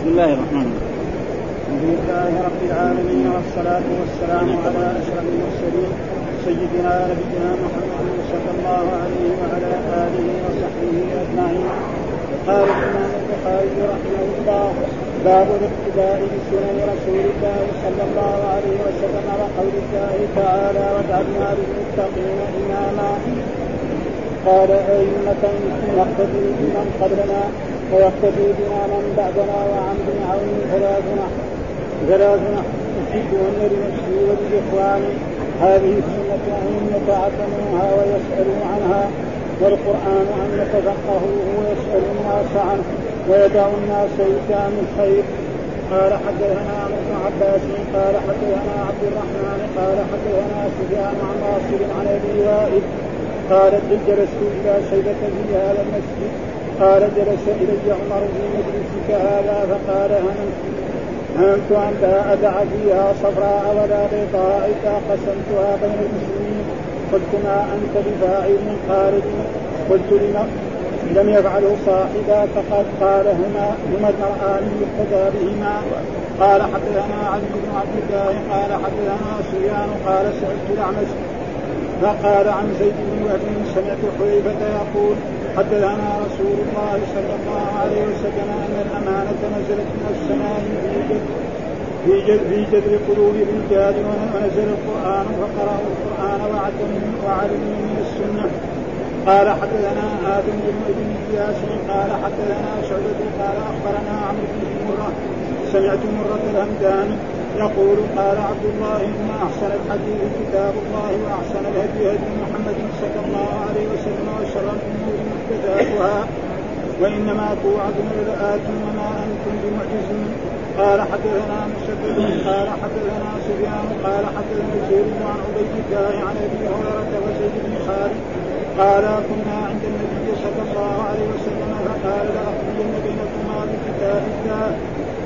بسم الله الرحمن الرحيم. الحمد لله رب العالمين والصلاة والسلام على أشرف المرسلين سيدنا نبينا محمد صلى الله عليه وعلى آله وصحبه أجمعين. قال الإمام البخاري رحمه الله باب الاقتداء بسنن رسول الله صلى الله عليه وسلم وقول الله تعالى واجعلنا للمتقين إماما قال أئمة نقتدي بمن قبلنا ويقتدي بنا من بعدنا وعن ابن عون ثلاثنا ثلاثنا أحبهن لنفسي ولإخواني هذه السنة أن يتعلموها ويسألوا عنها والقرآن أن يتفقهوه ويسألوا الناس عنه ويدعوا الناس إلى من خير قال حدثنا عمرو بن عباس قال حدثنا عبد الرحمن قال حدثنا سفيان عن ناصر عن أبي وائل. قال جلست إلى شيبة في هذا المسجد قال جلس الي عمر في مجلسك هذا فقال هممت هممت أن لا أدع فيها صفراء ولا بيضاء اذا قسمتها بين المسلمين. قلت ما أنت بفاعل قال قلت لم لم يفعله صاحبا فقد قال هما هما المرآن يقتدى بهما قال حدثنا علي بن عبد الله قال حدثنا سفيان قال سألت الأعمش فقال عن زيد بن وهب سمعت حذيفة يقول حدثنا رسول الله صلى الله عليه وسلم أن الأمانة نزلت من السماء في جذر في جذر قلوب الرجال ونزل القرآن فقرأوا القرآن وعلموا وعلموا من السنة. قال حدثنا آدم بن ابن اياس قال حدثنا شعبة قال أخبرنا عمرو بن مرة سمعت مرة الهمداني يقول قال عبد الله إن أحسن الحديث كتاب الله وأحسن الهدي هدي محمد صلى الله عليه وسلم وشر الأمور محدثاتها وإنما توعدون لآت وما أنتم بمعجزين. قال حدثنا مسدد قال حدثنا سفيان قال حدثنا زيد عن عبيد الله عن أبي هريرة وزيد بن خالد. قال كنا عند النبي صلى الله عليه وسلم فقال لاقضين بينكما بكتاب الله.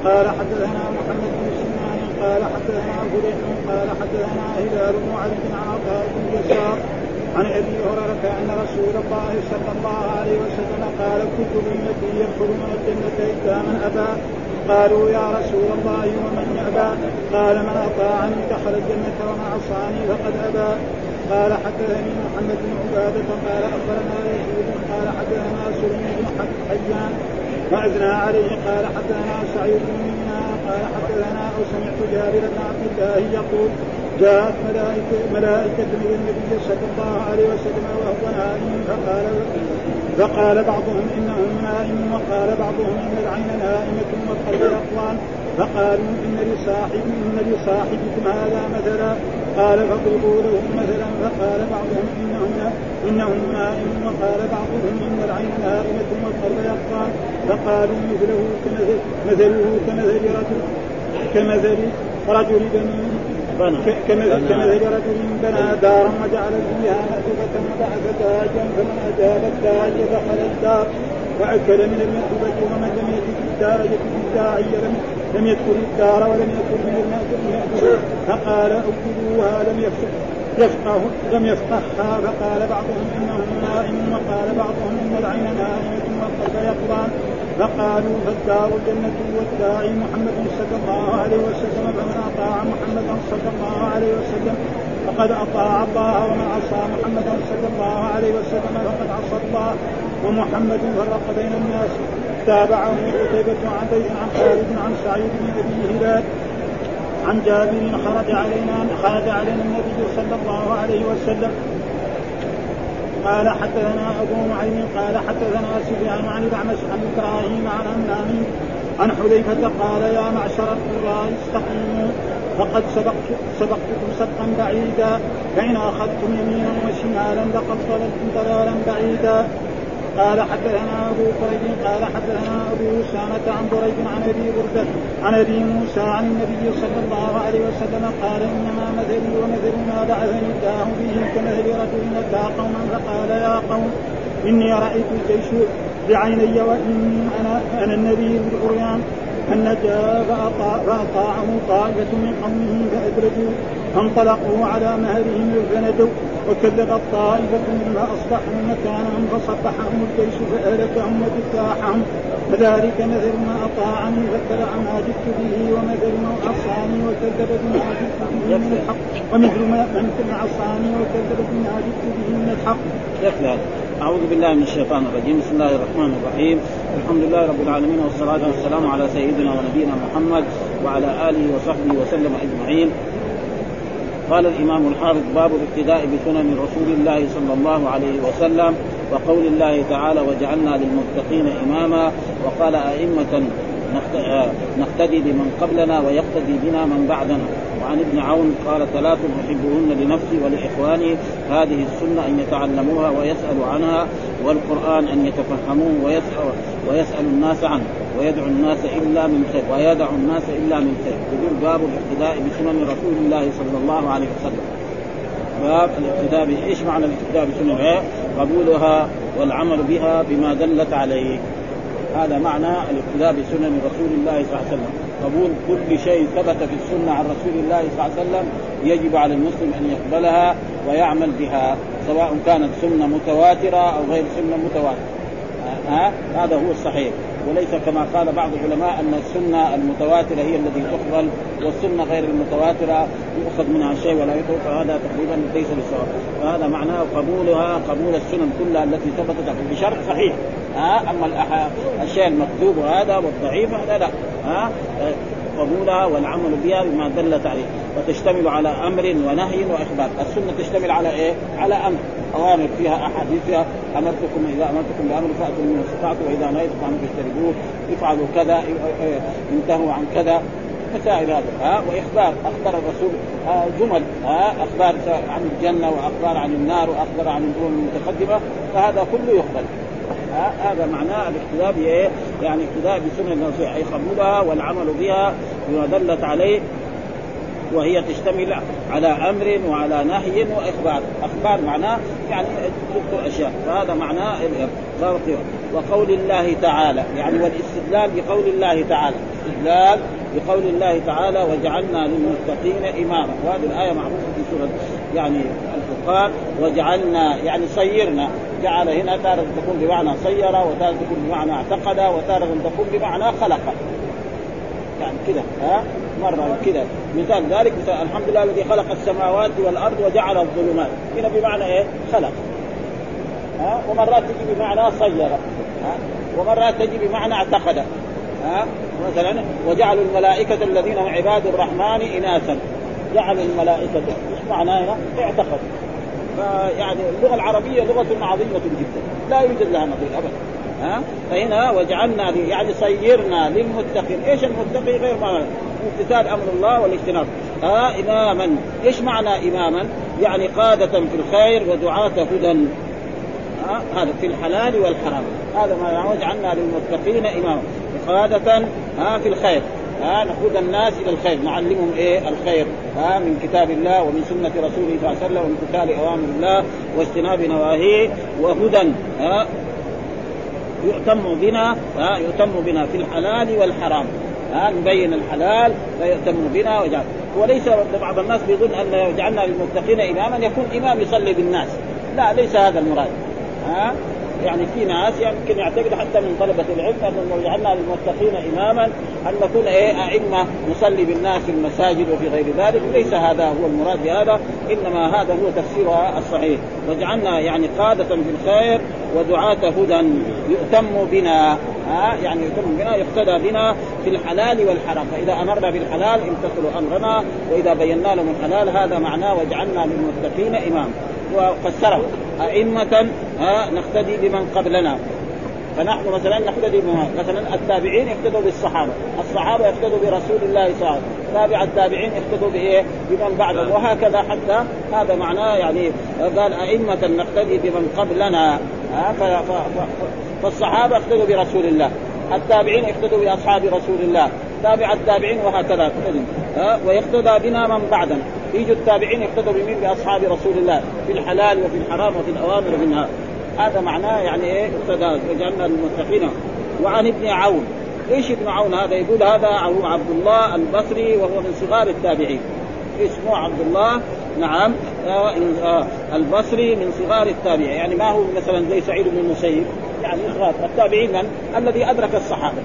قال حدثنا محمد بن سنان قال حدثنا فليح قال حدثنا هلال بن علي عن عطاء بن يسار. عن أبي هريرة أن رسول الله صلى الله عليه وسلم قال كل امتي يدخلون الجنة إلا من أبى. قالوا يا رسول الله ومن يأبى؟ قال من أطاعني دخل الجنة ومن عصاني فقد أبى. قال حدثني محمد بن عبادة. قال أخبرنا يزيد قال حدثنا سليم بن حيان. وأثنى عليه قال حدثنا سعيد بن قال حدثنا أو سمعت جابر بن عبد الله يقول جاءت ملائكة ملائكة إلى النبي صلى الله عليه وسلم وهو نائم فقال فقال بعضهم انهم نائم وقال بعضهم إن العين نائمة والقلب يقظان فقالوا إن لصاحب إن لصاحبكم هذا مثلا. قال فاضربوا له مثلا. فقال بعضهم انهم انهم نائم وقال بعضهم إن العين نائمة والقلب يقظان فقالوا مثله كمثل مثله كمثل رجل كمثل رجل بني كمثل رجل بنى. دارا وجعل فيها مأدبة وبعث داجا فمن أجاب الداعي دخل الدار. وأكل من المأدبة ومن لم يجد الداعي في الداعي لم لم يدخل الدار ولم يكن من المأدبة فقال أكلوها لم يفقه يفقه لم يفقهها. فقال بعضهم انه نائم وقال بعضهم إن العين نائمة والقلب يقظان فقالوا فالدار الجنة والداعي محمد صلى الله عليه وسلم فمن أطاع محمدا صلى الله عليه وسلم فقد أطاع الله ومن عصى محمدا صلى الله عليه وسلم فقد عصى الله ومحمد فرق بين الناس. تابعه قتيبة عن عن خالد عن سعيد بن أبي هلال. عن جابر خرج علينا خرج علينا النبي صلى الله عليه وسلم قال حدثنا أبو نعيم قال حدثنا سفيان عن الأعمش عن إبراهيم عن همام عن حذيفة قال يا معشر القراء استقيموا. فقد سبقت سبقتكم سبقا بعيدا. فان أخذتم يمينا وشمالا لقد ضللتم ضلالا بعيدا. قال حدثنا أبو قريب قال حدثنا أبو أسامة عن قريب عن أبي بردة عن أبي موسى عن النبي صلى الله عليه وسلم قال إنما مثلي ومثل ما بعثني الله به كمثل رجل اتى قوما فقال يا قوم إني رأيت الجيش بعيني وإني أنا أنا النبي بالعريان. أن جاء فأطاع فأطاعه طائفة من قومه فأدرجوا فانطلقوا على مهرهم الجند وكذبت طائفة أصبحوا مكانهم فصبحهم الجيش فأهلكهم ودكاحهم فذلك مثل ما أطاعني فاتبع ما جئت به ومثل ما عصاني وكذب بما جئت به من الحق ومثل ما من عصاني وكذب بما جئت به من الحق. يكفي أعوذ بالله من الشيطان الرجيم. بسم الله الرحمن الرحيم. الحمد لله رب العالمين والصلاة والسلام على سيدنا ونبينا محمد وعلى آله وصحبه وسلم أجمعين. قال الإمام الحافظ باب الاقتداء بسنن رسول الله صلى الله عليه وسلم وقول الله تعالى وجعلنا للمتقين إماما وقال أئمة نقتدي بمن قبلنا ويقتدي بنا من بعدنا وعن ابن عون قال ثلاث أحبهن لنفسي ولإخواني. هذه السنة أن يتعلموها ويسألوا عنها والقرآن أن يتفهموه ويسال ويسال الناس عنه ويدعو الناس إلا من خير ويدع الناس إلا من خير. يقول باب الاقتداء بسنن رسول الله صلى الله عليه وسلم. باب الاقتداء إيش معنى الاقتداء بسنن قبولها والعمل بها بما دلت عليه. هذا معنى الاقتداء بسنن رسول الله صلى الله عليه وسلم. قبول كل شيء ثبت في السنة عن رسول الله صلى الله عليه وسلم يجب على المسلم أن يقبلها ويعمل بها سواء كانت سنة متواترة أو غير سنة متواترة. ها؟ هذا هو الصحيح. وليس كما قال بعض العلماء أن السنة المتواترة هي التي تقبل والسنة غير المتواترة يؤخذ منها شيء ولا يترك فهذا تقريبا ليس بالصواب فهذا معناه قبولها قبول السنن كلها التي ثبتت بشرط صحيح. ها أما الشيء المكتوب هذا والضعيف هذا لا. ها؟ قبولها والعمل بها بما دلت عليه وتشتمل على أمر ونهي وإخبار، السنة تشتمل على إيه؟ على أمر، أوامر فيها أحاديث فيها. أمرتكم إذا أمرتكم بأمر فأتوا منه استطعتم. وإذا نهيتكم عنه فاجتنبوه، افعلوا كذا انتهوا عن كذا. مسائل هذا ها؟ وإخبار. أخبر الرسول ها جمل. ها؟ أخبار عن الجنة وأخبار عن النار وأخبار عن الأمم المتقدمة. فهذا كله يقبل. هذا معناه الاقتداء بإيه؟ يعني اقتداء بسنن الرسول أي قبولها والعمل بها بما دلت عليه وهي تشتمل على أمر وعلى نهي وإخبار، إخبار معناه يعني تذكر أشياء، فهذا معناه وقول الله تعالى، يعني والاستدلال بقول الله تعالى، استدلال بقول الله تعالى وجعلنا للمتقين إماما، وهذه الآية معروفة في سورة يعني الفرقان وجعلنا يعني صيرنا جعل هنا تارة تكون بمعنى صير وتارة تكون بمعنى اعتقد وتارة تكون بمعنى خلق. يعني كذا ها؟ مرة كذا مثال ذلك مثال الحمد لله الذي خلق السماوات والأرض وجعل الظلمات. هنا بمعنى إيه؟ خلق. ها؟ ومرات تجي بمعنى صير ها؟ ومرات تجي بمعنى اعتقد. ها؟ مثلا وجعلوا الملائكة الذين هم عباد الرحمن إناثا. جعل الملائكة إيش معنى هنا؟ اعتقد. فيعني اللغة العربية لغة عظيمة جدا. لا يوجد لها نظير ابدا. ها؟ فهنا وجعلنا يعني صيرنا للمتقين. إيش المتقي؟ غير ما امتثال أمر الله والاجتناب. ها اماما إيش معنى اماما؟ يعني قادة في الخير ودعاة هدى. هذا في الحلال والحرام. هذا ما وجعلنا للمتقين اماما. قادة ها في الخير. ها نقود الناس إلى الخير نعلمهم إيه؟ الخير ها من كتاب الله ومن سنة رسوله صلى الله عليه وسلم وامتثال أوامر الله واجتناب نواهيه وهدى ها يؤتم بنا ها يؤتم بنا في الحلال والحرام ها نبين الحلال فيؤتم بنا وجعل. وليس بعض الناس بيظن أن جعلنا للمتقين إماما يكون إمام يصلي بالناس. لا ليس هذا المراد ها. يعني في ناس يمكن يعتقد حتى من طلبة العلم أنه جعلنا للمتقين إماما أن نكون إيه أئمة نصلي بالناس في المساجد وفي غير ذلك. ليس هذا هو المراد بهذا إنما هذا هو تفسيرها الصحيح. وجعلنا يعني قادة في الخير ودعاة هدى يؤتم بنا ها يعني يؤتم بنا يقتدى بنا في الحلال والحرام. فإذا أمرنا بالحلال امتثلوا أمرنا وإذا بينا لهم الحلال هذا معناه وجعلنا للمتقين إماما. وفسره أئمة نقتدي بمن قبلنا. فنحن مثلا نقتدي بما مثلا التابعين يقتدوا بالصحابة، الصحابة يقتدوا برسول الله صلى الله عليه وسلم، تابع التابعين يقتدوا بإيه؟ بمن بعدهم. وهكذا حتى هذا معناه يعني قال أئمة نقتدي بمن قبلنا. فالصحابة يقتدوا برسول الله، التابعين يقتدوا بأصحاب رسول الله، تابع التابعين وهكذا ها؟ ويقتدى بنا من بعدنا، يجوا التابعين يقتدوا بمين؟ بأصحاب رسول الله. في الحلال وفي الحرام وفي الأوامر النهار. هذا معناه يعني إيه؟ اقتدى وجعلنا للمتقين وعن ابن عون. إيش ابن عون هذا؟ يقول هذا عبد الله البصري وهو من صغار التابعين. اسمه عبد الله نعم آه آه البصري من صغار التابعين. يعني ما هو مثلا زي سعيد بن المسيب يعني صغار. التابعين من؟ الذي أدرك الصحابة.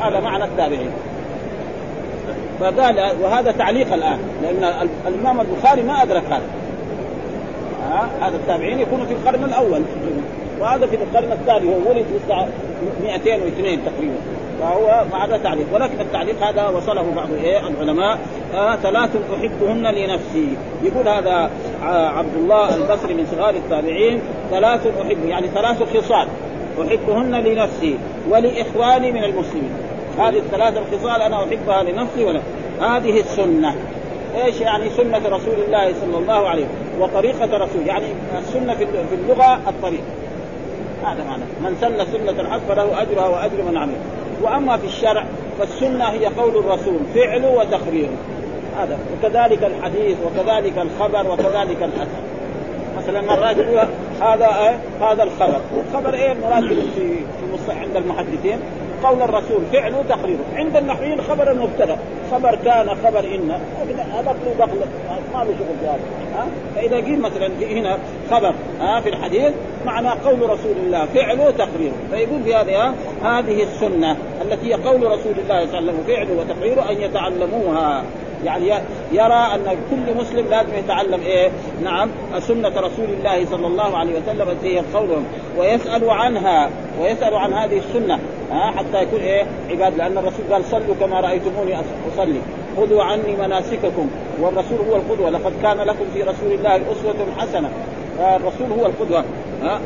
هذا معنى التابعين. فقال وهذا تعليق الآن لأن الإمام البخاري ما أدرك هذا. ها هذا التابعين يكون في القرن الأول. وهذا في القرن الثاني هو ولد 202 تقريبا. فهو هذا تعليق ولكن التعليق هذا وصله بعض إيه العلماء آه ثلاث أحبهن لنفسي. يقول هذا عبد الله البصري من صغار التابعين ثلاث أحب يعني ثلاث خصال. أحبهن لنفسي ولإخواني من المسلمين. هذه الثلاث الخصال أنا أحبها لنفسي ولا. هذه السنة. إيش يعني سنة رسول الله صلى الله عليه وسلم؟ وطريقة رسول يعني السنة في اللغة الطريق. هذا معنى. من سن سنة حق فله أجرها وأجر من عمل. وأما في الشرع فالسنة هي قول الرسول فعله وتقريره هذا. وكذلك الحديث وكذلك الخبر وكذلك الأثر. مثلا مرات هذا إيه؟ هذا الخبر. والخبر إيه؟ المراد في في عند المحدثين. قول الرسول فعله تقريره عند النحويين خبر المبتدا خبر كان خبر إن. هذا دخل ما له شغل في ها؟ فإذا قيل مثلا هنا خبر ها في الحديث معنى قول رسول الله فعله تقريره فيقول في هذه هذه السنة التي هي قول رسول الله صلى الله عليه وسلم فعله وتقريره أن يتعلموها. يعني يرى أن كل مسلم لازم يتعلم إيه؟ نعم سنة رسول الله صلى الله عليه وسلم التي هي قولهم. ويسأل عنها ويسأل عن هذه السنة ها حتى يكون إيه؟ عباد لأن الرسول قال صلوا كما رأيتموني أصلي. خذوا عني مناسككم. والرسول هو القدوة. لقد كان لكم في رسول الله أسوة حسنة. الرسول هو القدوة ها.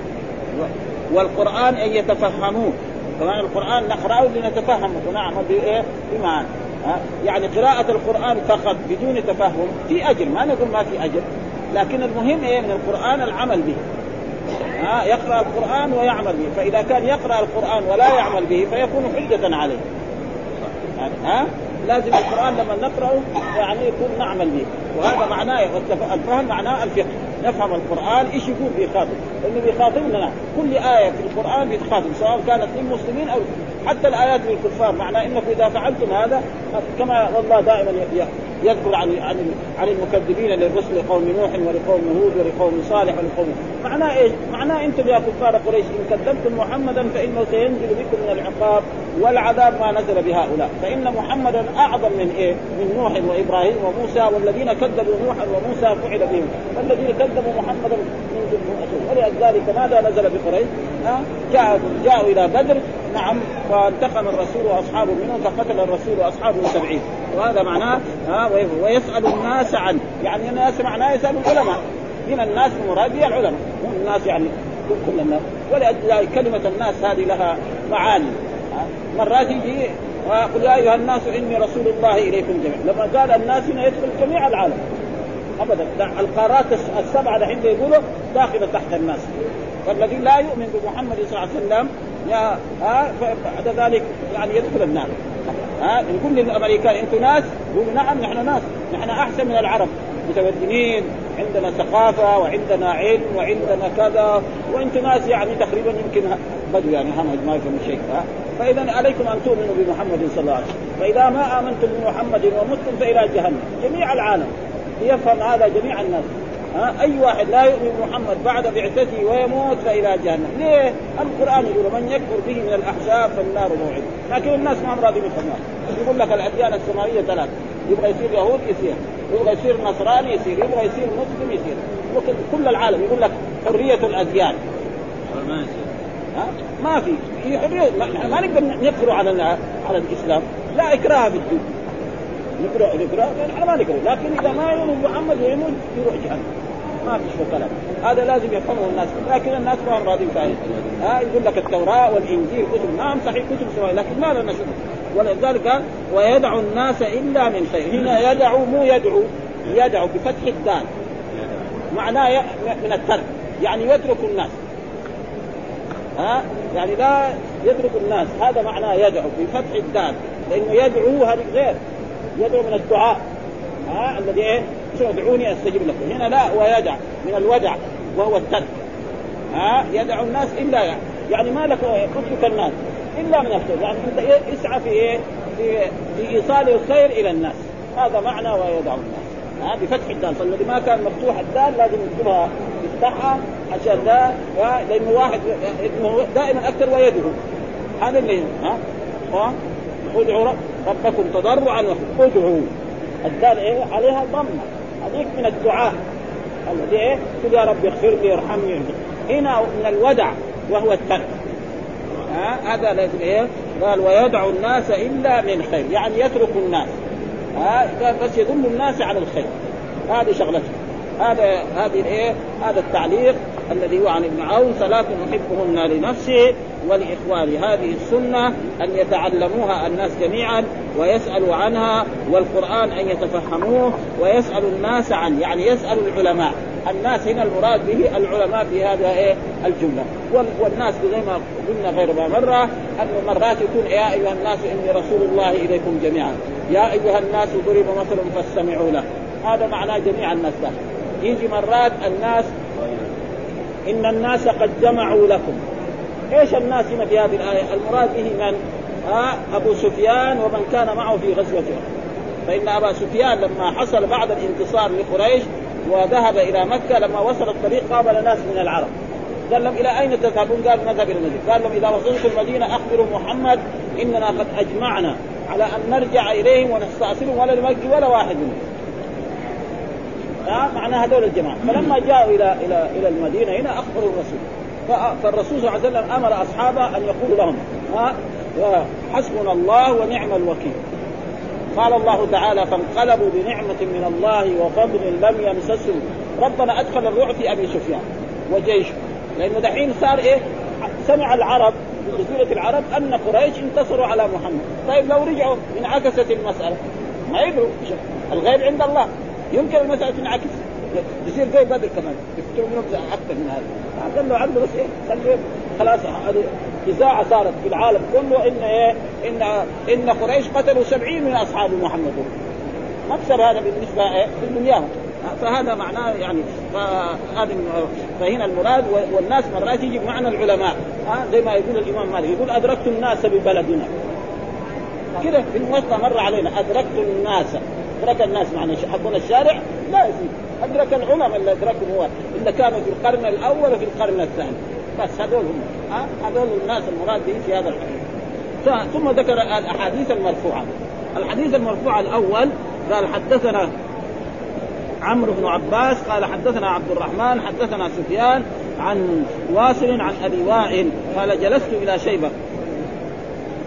والقرآن أن يتفهموه. كمان القرآن نقرأه لنتفهمه ونعمل بإيه؟ بمعنى. يعني قراءة القرآن فقط بدون تفهم في أجر ما نقول ما في أجر لكن المهم إيه؟ من القرآن العمل به. ها؟ يقرأ القرآن ويعمل به. فإذا كان يقرأ القرآن ولا يعمل به فيكون حجة عليه. ها؟ لازم القرآن لما نقرأه يعني يكون نعمل به. وهذا معناه الفهم معناه الفقه. نفهم القرآن إيش يقول بيخاطب لأنه بيخاطبنا. كل آية في القرآن بيتخاطب سواء كانت للمسلمين أو حتى الآيات للكفار معناه إنكم إذا فعلتم هذا كما والله دائما يذكر عن عن عن المكذبين للرسل قوم نوح ولقوم هود ولقوم صالح ولقوم معناه إيش؟ معناه أنتم يا كفار قريش إن كذبتم محمدا فإنه سينزل بكم من العقاب والعذاب ما نزل بهؤلاء، فإن محمدا أعظم من إيه؟ من نوح وإبراهيم وموسى والذين كذبوا نوحا وموسى فعل بهم، والذين كذبوا محمدا من ولذلك ماذا نزل بقريش؟ جاءوا جاءوا إلى بدر. نعم فانتقم الرسول وأصحابه منهم فقتل الرسول وأصحابه سبعين. وهذا معناه ها ويسأل الناس عنه يعني الناس معناه يسال العلماء. من الناس المراد العلماء. مو الناس يعني كل الناس. ولذلك كلمة الناس هذه لها معاني. مرات يجي قل يا أيها الناس إني رسول الله إليكم جميعا. لما قال الناس هنا يدخل جميع العالم. ابدا. القارات السبعة الحين يقولوا داخله تحت الناس. والذي لا يؤمن بمحمد صلى الله عليه وسلم يا ها بعد ذلك يعني يدخل النار. ها نقول للامريكان أنتم ناس يقولوا نعم نحن ناس نحن أحسن من العرب. متمدنين عندنا ثقافة وعندنا علم وعندنا كذا وأنتم ناس يعني تقريبا يمكن بدو يعني همج ما يفهم شيء. ها فإذا عليكم أن تؤمنوا بمحمد صلى الله عليه وسلم. فإذا ما آمنتم بمحمد ومتم فإلى جهنم. جميع العالم ليفهم هذا جميع الناس. ها؟ أي واحد لا يؤمن محمد بعد بعثته ويموت فإلى جهنم، ليه؟ القرآن يقول من يكفر به من الأحزاب فالنار موعد، لكن الناس ما هم راضين بالنار، يقول لك الأديان السماوية ثلاث، يبغى يصير يهود يصير، يبغى يصير نصراني يصير، يبغى يصير مسلم يصير، كل العالم يقول لك حرية الأديان. ها؟ ما في. هي حرية. ما نقدر نكفر على على الإسلام، لا إكراه في الدين. نقرا نقرأ. إحنا ما نقرأ. لكن إذا ما يؤمن محمد ويموت يروح جهنم. ما فيش كلام هذا لازم يفهمه الناس. لكن الناس ما هم راضين فيه ها يقول لك التوراة والإنجيل كتب. نعم صحيح كتب سواء. لكن ما لنا شغل ولذلك قال ويدعو الناس إلا من خير. هنا يدعو مو يدعو يدعو بفتح الدال. معناه من الترك. يعني يترك الناس. ها؟ يعني لا يترك الناس. هذا معناه يدعو بفتح الدال. لأنه يدعو هذه غير. يدعو من الدعاء. ها؟ الذي إيه؟ ادعوني استجب لكم. هنا لا ويدع من الودع وهو الترك. ها؟ يدعو الناس إلا يعني, يعني ما لك اترك الناس إلا من الخير يعني أنت اسعى في إيه؟ في, إيصال الخير إلى الناس. هذا معنى ويدعو الناس. ها؟ بفتح الدال. فالذي ما كان مفتوح الدال لازم يكتبها يفتحها عشان لا لأنه واحد دائما أكثر ويده. هذا اللي ها؟ ها؟ ادعوا ربكم تضرعا ادعوا الدال إيه؟ عليها ضمه هذيك من الدعاء. الذي إيه؟ تقول يا رب اغفر لي ارحمني. هنا من الودع وهو الترك. ها؟ هذا لازم إيه؟ قال ويدعو الناس إلا من خير. يعني يترك الناس. ها؟ بس يدل الناس على الخير. هذه شغلته. هذا هذه إيه هذا التعليق الذي هو عن ابن عون ثلاث يحبهن لنفسه ولاخوانه هذه السنة أن يتعلموها الناس جميعا ويسألوا عنها والقرآن أن يتفهموه ويسال الناس عنه يعني يسال العلماء. الناس هنا المراد به العلماء في هذا إيه؟ الجملة. والناس زي ما قلنا غير ما مرة انه مرات يكون يا أيها الناس إني رسول الله إليكم جميعا. يا أيها الناس ضرب مثل فاستمعوا له. هذا معناه جميع الناس يجي مرات الناس إن الناس قد جمعوا لكم إيش الناس هنا في هذه الآية؟ المراد به من؟ ها أبو سفيان ومن كان معه في غزوة فإن أبا سفيان لما حصل بعد الانتصار لقريش وذهب إلى مكة لما وصل الطريق قابل ناس من العرب قال لهم إلى أين تذهبون؟ قال نذهب إلى المدينة، قال لهم إذا وصلتم المدينة اخبروا محمد إننا قد أجمعنا على أن نرجع إليهم ونستأصلهم ولا نمجي ولا واحد منهم. ها معنى هذول الجماعة، فلما جاءوا إلى إلى إلى المدينة هنا اخبروا الرسول، فالرسول صلى الله عليه وسلم أمر أصحابه أن يقولوا لهم حسبنا الله ونعم الوكيل. قال الله تعالى فانقلبوا بنعمة من الله وفضل لم يمسسهم. ربنا أدخل الرعب في أبي سفيان وجيشه. لأنه دحين صار إيه؟ سمع العرب جزيرة العرب أن قريش انتصروا على محمد. طيب لو رجعوا انعكست المسألة ما يقدروا الغيب عند الله. يمكن المسألة تنعكس يصير زي بدر كمان. يفتروا منهم أكثر من هذا. قال له عنده بس إيه خليه خلاص إذاعة صارت في العالم كله. إن إيه إن إن قريش قتلوا سبعين من أصحاب محمد. مكسب هذا بالنسبة إيه في دنياهم فهذا معناه يعني فهذا فهنا المراد والناس مرات يجي معنى العلماء. ها زي ما يقول الإمام مالك يقول أدركت الناس ببلدنا. كذا في الموطأ مر علينا أدركت الناس. أدرك الناس معنى حقون الشارع؟ لا يزيد أدرك العلماء اللي أدركهم هو اللي كانوا في القرن الأول وفي القرن الثاني. بس هذول هم. هذول الناس المراد به في هذا الحديث. ثم ذكر الأحاديث المرفوعة. الحديث المرفوع الأول قال حدثنا عمرو بن عباس قال حدثنا عبد الرحمن حدثنا سفيان عن واصل عن أبي وائل قال جلست إلى شيبة.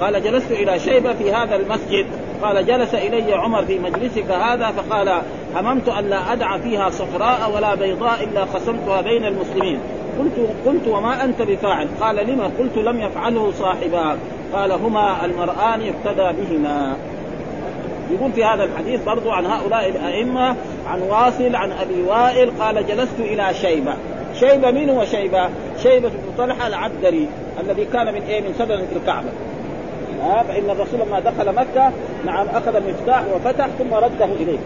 قال جلست إلى شيبة في هذا المسجد. قال جلس إلي عمر في مجلسك هذا فقال هممت أن لا أدع فيها صفراء ولا بيضاء إلا قسمتها بين المسلمين. قلت قلت وما أنت بفاعل؟ قال لما؟ قلت لم يفعله صاحبا. قال هما المرآن يقتدى بهما. يقول في هذا الحديث برضو عن هؤلاء الأئمة عن واصل عن أبي وائل قال جلست إلى شيبة. شيبة من هو شيبة؟ شيبة بن طلحة العبدري الذي كان من إيه؟ من سدنة الكعبة. ها فإن الرسول لما دخل مكة نعم أخذ المفتاح وفتح ثم رده إليه.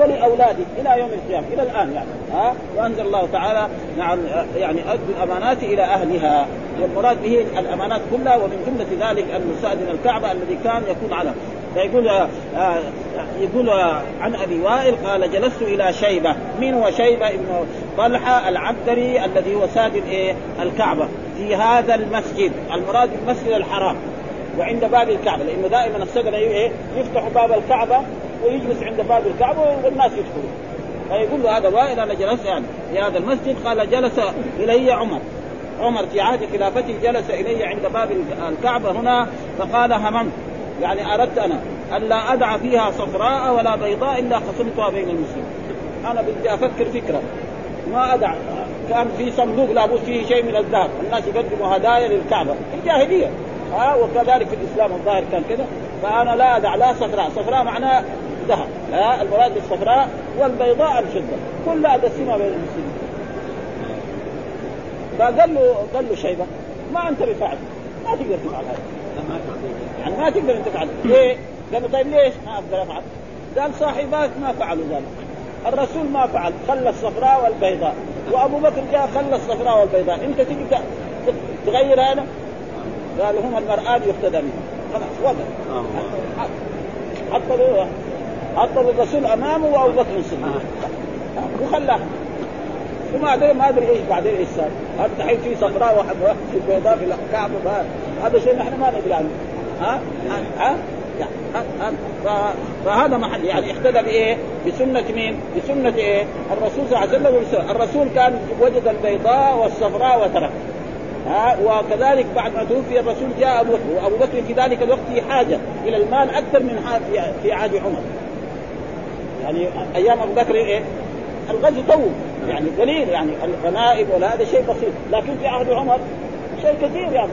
ولأولاده إلى يوم القيامة إلى الآن يعني. ها؟ وأنزل الله تعالى نعم يعني أدوا الأمانات إلى أهلها. والمراد به الأمانات كلها ومن جملة ذلك أن نستاذن الكعبة الذي كان يكون على فيقول آه يقول آه عن أبي وائل قال جلست إلى شيبة. من هو شيبة؟ ابن طلحة العبدري الذي هو سادن إيه؟ الكعبة في هذا المسجد. المراد بالمسجد الحرام. وعند باب الكعبة لأنه دائما السجن إيه يفتح باب الكعبة ويجلس عند باب الكعبة والناس يدخلون. فيقول له هذا وائل أنا جلست يعني في هذا المسجد قال جلس إلي عمر. عمر في عهد خلافته جلس إلي عند باب الكعبة هنا فقال هممت. يعني أردت أنا الا أدع فيها صفراء ولا بيضاء إلا قسمتها بين المسلمين. أنا بدي أفكر فكرة. ما أدع. كان في صندوق لابد فيه شيء من الذهب. الناس يقدموا هدايا للكعبة. الجاهلية. ها وكذلك في الإسلام الظاهر كان كذا فأنا لا أدع لا صفراء. صفراء معناه ذهب ها المراد بالصفراء والبيضاء الفضة. كلها اقسمها بين المسلمين. فقال له قال له شيبة ما أنت بفعل. ما تقدر تفعل هذا. يعني ما تقدر أنت تفعل. ليه؟ قال له طيب ليش؟ ما أقدر أفعل؟ قال صاحباك ما فعلوا ذلك. الرسول ما فعل. خلى الصفراء والبيضاء. وأبو بكر جاء خلى الصفراء والبيضاء. أنت تجي تغير هذا؟ قال هم المرآن يقتدى بهم خلاص وقف حط له حط الرسول أمامه وأبو بكر الصديق. وخلاه. وبعدين ما أدري إيش بعدين إيش صار. هذا الحين في صفراء واحد في بيضاء في الكعبة هذا شيء نحن ما ندري عنه. ها؟ ها؟ فهذا محل. يعني احتدى بإيه؟ بسنة مين؟ بسنة إيه؟ الرسول صلى الله عليه وسلم. الرسول كان وجد البيضاء والصفراء وترك ها وكذلك بعد ما توفي الرسول جاء ابو بكر وابو بكر في ذلك الوقت في حاجة إلى المال أكثر من في عهد عمر. يعني أيام أبو بكر إيه؟ الغزو تو يعني قليل يعني الغنائم ولا هذا شيء بسيط. لكن في عهد عمر شيء كثير يعني.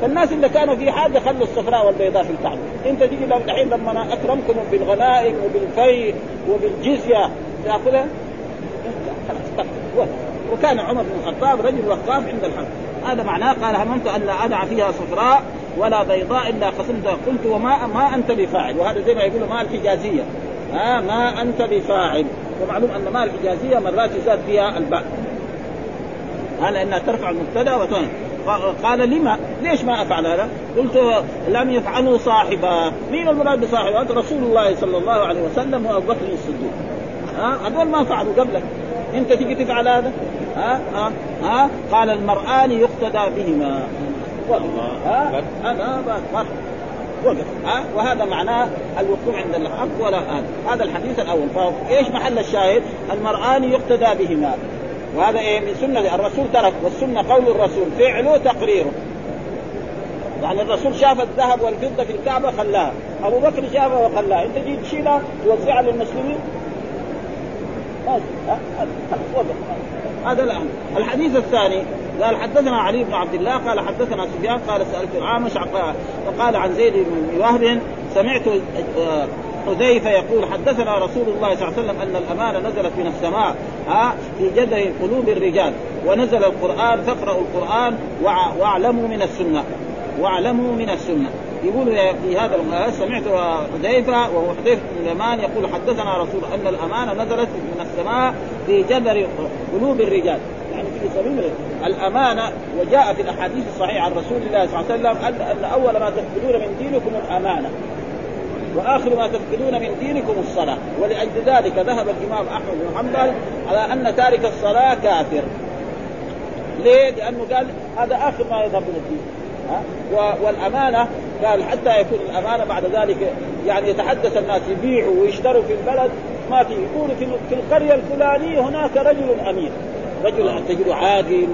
فالناس اللي كانوا في حاجة خلوا الصفراء والبيضاء في الكعبة، أنت تجي لو دحين لما أكرمكم بالغنائم وبالفي وبالجزية تاخذها وكان عمر بن الخطاب رجل وقاف عند الحرب هذا معناه قال هممت أن لا أدع فيها صفراء ولا بيضاء إلا قسمت قلت وما ما أنت بفاعل وهذا زي ما يقولوا ما الحجازية ها ما أنت بفاعل ومعلوم أن ما الحجازية مرات يزاد فيها الباء هذا إنها ترفع المبتدأ وتنهي قال لما؟ ليش ما أفعل هذا؟ قلت لم يفعله صاحبه، مين المراد بصاحبه؟ رسول الله صلى الله عليه وسلم وأبو بكر الصديق. ها هذول ما فعلوا قبلك، أنت تيجي تفعل هذا؟ ها ها ها قال المرآن يقتدى بهما. والله. ها هذا وقف. ها وهذا معناه الوقوع عند الحق ولا هذا. هذا الحديث الأول. فايش محل الشاهد؟ المرآن يقتدى بهما. وهذا إيه؟ من سنة الرسول ترك والسنة قول الرسول فعله تقريره. يعني الرسول شاف الذهب والفضة في الكعبة خلاها. أبو بكر شافها وخلاها. أنت جيت تشيلها توزعها للمسلمين؟ هذا الآن. الحديث الثاني قال حدثنا علي بن عبد الله قال حدثنا سفيان قال سألت العامش فقال عن زيد بن وهب سمعت آه، حذيفة يقول حدثنا رسول الله صلى الله عليه وسلم أن الأمانة نزلت من السماء ها في جذر قلوب الرجال ونزل القرآن فاقرأوا القرآن واعلموا من السنة. واعلموا من السنة. يقول في هذا سمعت حذيفة وهو حذيفة بن اليمان يقول حدثنا رسول أن الأمانة نزلت من السماء في جذر قلوب الرجال يعني في سبيل الأمانة وجاء في الأحاديث الصحيحة عن رسول الله صلى الله عليه وسلم أن أول ما تفقدون من دينكم الأمانة وآخر ما تفقدون من دينكم الصلاة ولأجل ذلك ذهب الإمام أحمد بن حنبل على أن تارك الصلاة كافر ليه؟ لأنه قال هذا آخر ما يذهب من الدين؟ والأمانة قال حتى يكون الأمانة بعد ذلك يعني يتحدث الناس يبيعوا ويشتروا في البلد ما في يقول في القرية الفلانية هناك رجل أمين رجل تجده عادل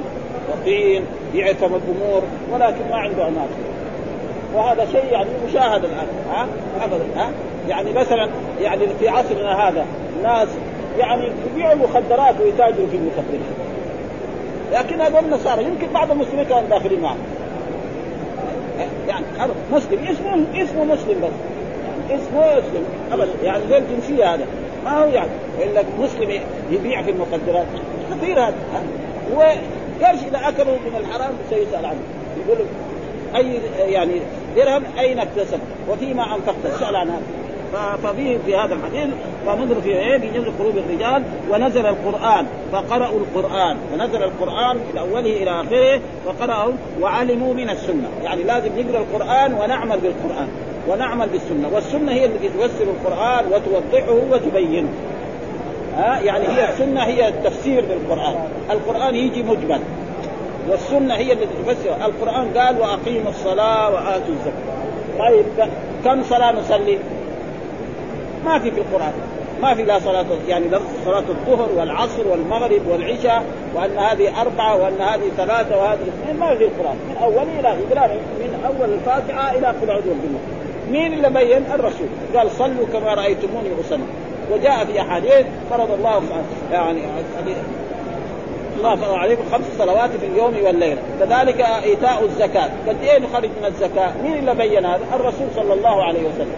وقين يعرف الأمور ولكن ما عنده أمانة. وهذا شيء يعني مشاهد الآن ها؟ ابدا ها؟ يعني مثلا يعني في عصرنا هذا ناس يعني يبيعوا المخدرات ويتاجروا في المخدرات. لكن هذول النصارى يمكن بعض المسلمين كانوا داخلين معهم. يعني مسلم اسمه اسمه مسلم بس. يعني اسمه مسلم. ابدا. يعني زي الجنسية هذا. ما هو يعني الا مسلم يبيع في المخدرات كثير هذا وقرش إذا أكلوا من الحرام سيسال عنه يقول أي يعني درهم أين اكتسب؟ وفيما أنفقت. اسال عن هذا. ففيه في هذا الحديث فنظر في إيه؟ في جذر قلوب الرجال ونزل القرآن فقرأوا القرآن ونزل القرآن من أوله إلى آخره فقرأوا وعلموا من السنة. يعني لازم نقرأ القرآن ونعمل بالقرآن ونعمل بالسنة. والسنة هي التي تفسر القرآن وتوضحه وتبينه. ها؟ يعني هي السنة هي التفسير للقران القرآن يجي مجمل. والسنة هي التي تفسر. القرآن قال وأقيموا الصلاة وآتوا الزكاة. طيب كم صلاة نصلي؟ ما في في القرآن. ما في لا صلاة يعني صلاة الظهر والعصر والمغرب والعشاء وأن هذه أربعة وأن هذه ثلاثة وهذه اثنين ما في القرآن. من أول إلى آخر من أول الفاتحة إلى قل أعوذ بالله مين اللي بين الرسول. قال صلوا كما رأيتموني أصلي. وجاء في أحاديث فرض الله يعني الله فرض عليكم خمس صلوات في اليوم والليلة، كذلك إيتاء الزكاة، قد إيه نخرج من الزكاة؟ مين اللي بين هذا؟ الرسول صلى الله عليه وسلم.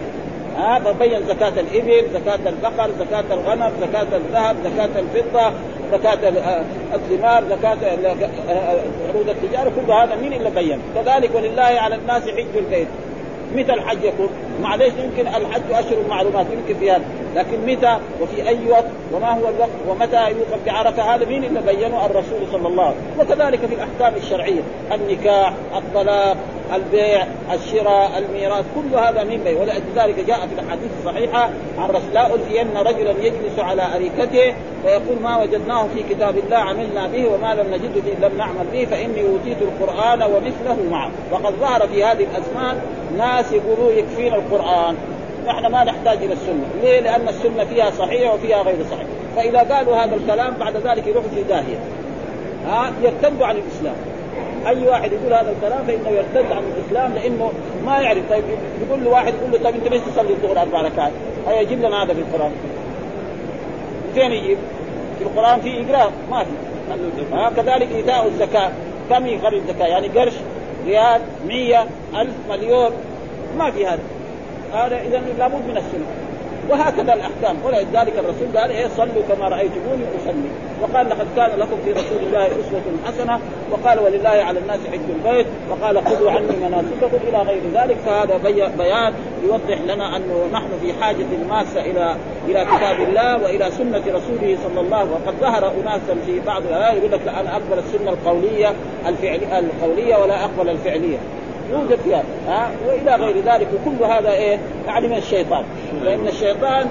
هذا بين زكاة الإبل، زكاة البقر، زكاة الغنم، زكاة الذهب، زكاة الفضة، زكاة الثمار، زكاة عروض التجارة، كل هذا مين اللي بين؟ كذلك ولله على الناس حج البيت. متى الحج يكون؟ معلش يمكن الحج أشهر معلومات يمكن في هذا، لكن متى وفي أي وقت وما هو الوقت ومتى يوقف بعرفة هذا مين اللي بينه الرسول صلى الله عليه وسلم، وكذلك في الأحكام الشرعية، النكاح، الطلاق، البيع الشراء الميراث كل هذا من بيع ولذلك جاء في الأحاديث الصحيحة عن رسول لا الفين رجلا يجلس على أريكته ويقول ما وجدناه في كتاب الله عملنا به وما لم نجد فيه لم نعمل به فإني أوتيت القرآن ومثله معه وقد ظهر في هذه الازمان ناس يقولوا يكفينا القرآن نحن ما نحتاج إلى السنة، ليه؟ لأن السنة فيها صحيح وفيها غير صحيح، فإذا قالوا هذا الكلام بعد ذلك يروحوا في داهية. ها يرتدوا عن الإسلام. أي واحد يقول هذا الكلام فإنه يرتد عن الإسلام لأنه ما يعرف طيب يقول له واحد يقول له طيب أنت ليش تصلي الظهر أربع ركعات؟ يجيب لنا هذا في القرآن. فين يجيب؟ في القرآن في اقرار ما في. ها كذلك إيتاء الزكاة كم يخرج الزكاة؟ يعني قرش ريال 100 ألف مليون ما في هذا هذا اذا لابد من السنة وهكذا الأحكام. ولذلك الرسول قال إيه صلوا كما رأيتموني أصلي. وقال لقد كان لكم في رسول الله أسوة حسنة. وقال ولله على الناس حج البيت. وقال خذوا عني مناسككم إلى غير ذلك. فهذا بيان يوضح لنا أنه نحن في حاجة ماسة إلى إلى كتاب الله وإلى سنة رسوله صلى الله عليه وسلم وقد ظهر أناسا في بعض الآيات يقول لك أنا اقبل السنة القولية الفعليه القولية ولا أقبل الفعلية. يوجد فيها ها؟ وإلى غير ذلك وكل هذا إيه؟ يعني من الشيطان. لأن الشيطان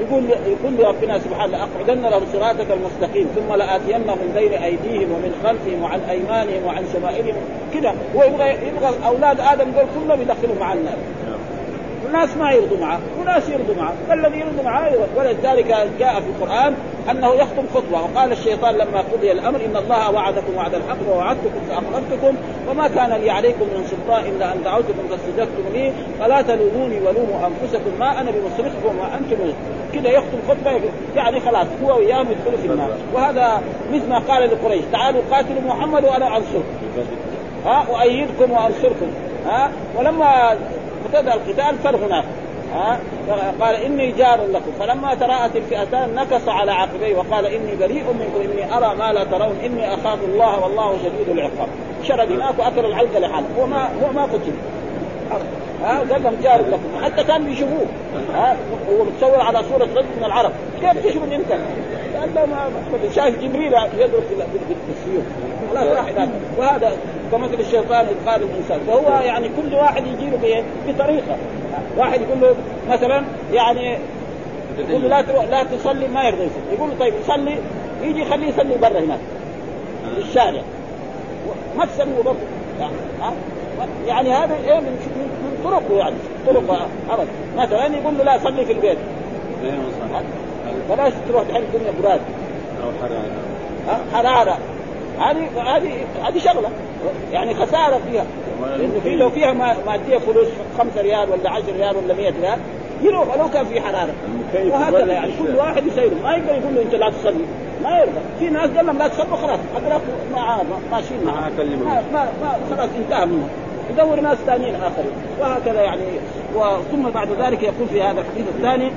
يقول يقول لربنا سبحانه لاقعدن لهم صراطك المستقيم ثم لاتينهم من بين أيديهم ومن خلفهم وعن أيمانهم وعن شمائلهم. كذا هو يبغى يبغى أولاد آدم دول كلهم يدخلوا مع النار. وناس ما يرضوا معه وناس يرضوا معه فالذي يرضوا معه ولذلك جاء في القرآن أنه يخطب خطبة وقال الشيطان لما قضي الأمر إن الله وعدكم وعد الحق ووعدتكم فاخلفتكم وما كان لي عليكم من سلطان إلا أن دعوتكم فاستجبتم لي فلا تلوموني ولوموا أنفسكم ما أنا بمصرخكم وأنتم كذا يخطب خطبة يعني خلاص هو وياهم يدخلوا في النار. وهذا مثل ما قال لقريش تعالوا قاتلوا محمد وأنا انصركم ها اؤيدكم وانصركم ها ولما ابتدا القتال فرغنا ها؟ قال إني جار لكم. فلما تراءت الفئتان نكص على عقبيه وقال إني بريء منكم إني أرى ما لا ترون إني أخاف الله والله شديد العقاب. شرد هناك واكل العلقه لحاله هو ما هو ما قتل. ها؟ قال لهم جار لكم. حتى كان بيشوفوه. ها؟ هو متصور على صورة رجل من العرب. كيف تشوف انت؟ ما شايف جبريل يضرب بالسيوف خلاص راح وهذا كمثل الشيطان اذ قال الإنسان. فهو يعني كل واحد يجي له بطريقة. واحد يقول له مثلا يعني يقول له لا لا تصلي ما يرضى يصلي. يقول له طيب صلي يجي يخليه يصلي برا هناك في الشارع. ما تصلي برضه يعني, يعني هذا إيه من من طرقه يعني طرق ابدا مثلا يقول له لا صلي في البيت. بلاش تروح تحل الدنيا براد أو حرارة. حرارة. هذه هذه هذه شغلة. يعني خسارة فيها. لأنه في لو فيها ماديه فلوس 5 ريال ولا 10 ريال ولا 100 ريال يروح ولو كان في حرارة. وهكذا يعني كل واحد يسير ما يقدر يقول له أنت لا تصلي. ما يرضى. في ناس قال لهم لا تصلوا خلاص حتى ما ماشيين معاه ما, ما, ما خلاص انتهى منه. يدور ناس ثانيين آخرين. وهكذا يعني. ثم بعد ذلك يقول في هذا الحديث الثاني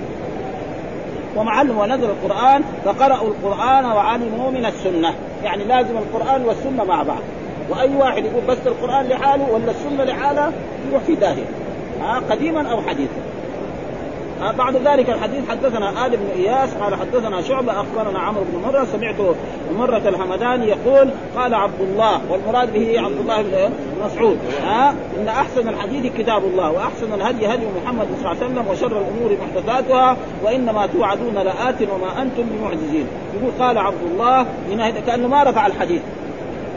ومعلم ونزل القرآن فقرأوا القرآن وعلموا من السنة. يعني لازم القرآن والسنة مع بعض. وأي واحد يقول بس القرآن لحاله ولا السنة لحالها يروح في داهية. قديما أو حديثا. بعد ذلك الحديث حدثنا آل بن إياس قال حدثنا شعبة أخبرنا عمرو بن مرة سمعت مرة الحمداني يقول قال عبد الله والمراد به عبد الله بن مسعود. ها إن أحسن الحديث كتاب الله وأحسن الهدي هدي محمد صلى الله عليه وسلم وشر الأمور محدثاتها وإنما توعدون لآت وما أنتم بمعجزين. يقول قال عبد الله هنا كأنه ما رفع الحديث.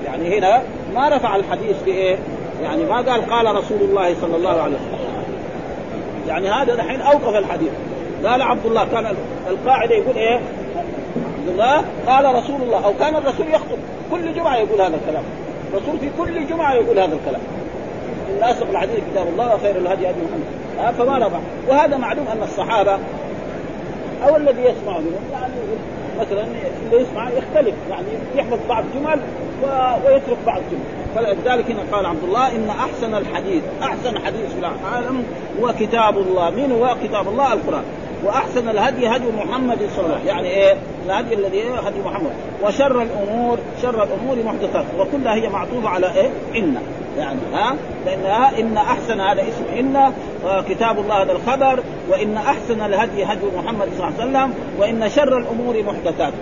يعني هنا ما رفع الحديث بإيه؟ يعني ما قال قال رسول الله صلى الله عليه وسلم. يعني هذا دحين أوقف الحديث. قال عبد الله كان القاعدة يقول إيه؟ عبد الله قال رسول الله أو كان الرسول يخطب. كل جمعة يقول هذا الكلام. الرسول في كل جمعة يقول هذا الكلام. ان اسق الحديث كتاب الله وخير الهدي هدي محمد. فما رفع وهذا معلوم أن الصحابة أو الذي يسمع منهم يعني مثلا اللي يسمع يختلف. يعني يحفظ بعض جمل ويترك بعض جمل. فلذلك هنا قال عبد الله إن أحسن الحديث أحسن حديث في العالم هو كتاب الله. من هو كتاب الله؟ القرآن. وأحسن الهدي هدي محمد صلى الله عليه وسلم. يعني إيه؟ الهدي الذي إيه؟ هدي محمد. وشر الأمور شر الأمور محدثات. وكلها هي معطوفة على إيه؟ إن. يعني ها؟ لانها إن أحسن هذا اسم إن كتاب الله هذا الخبر وإن أحسن الهدي هدي محمد صلى الله عليه وسلم وإن شر الأمور محدثات.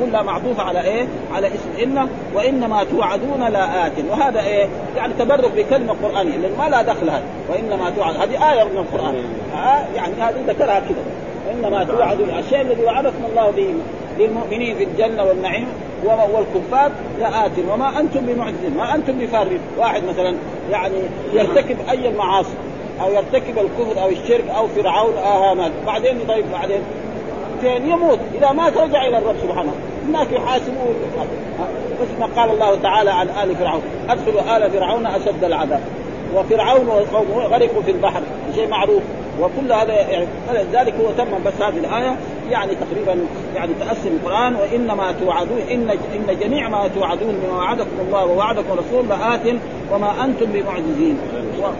كلها معطوفة على إيه؟ على اسم إن وإنما توعدون لآت. وهذا إيه؟ يعني تبرك بكلمة قرآنية لأن ما لا دخل هذا. وإنما توعد هذه آية من القرآن. آه يعني هذه ذكرها كذا انما توعدون الشيء الذي وعدكم الله به للمؤمنين في الجنة والنعيم والكفار لآت وما أنتم بمعجزين ما أنتم بفارين واحد مثلا يعني يرتكب أي المعاصي أو يرتكب الكفر أو الشرك أو فرعون أو هامان. بعدين طيب بعدين. فين؟ يموت. إذا مات رجع إلى الرب سبحانه. الناس يحاسبوه بس ما قال الله تعالى عن آل فرعون. أدخلوا آل فرعون أشد العذاب. وفرعون وقومه غرقوا في البحر. شيء معروف. وكل هذا يعني ذلك هو تم بس هذه الآية يعني تقريبا يعني تاسم القرآن وإنما توعدون ان إن جميع ما توعدون بما وعدكم الله ووعدكم الرسول لآت وما أنتم بمعجزين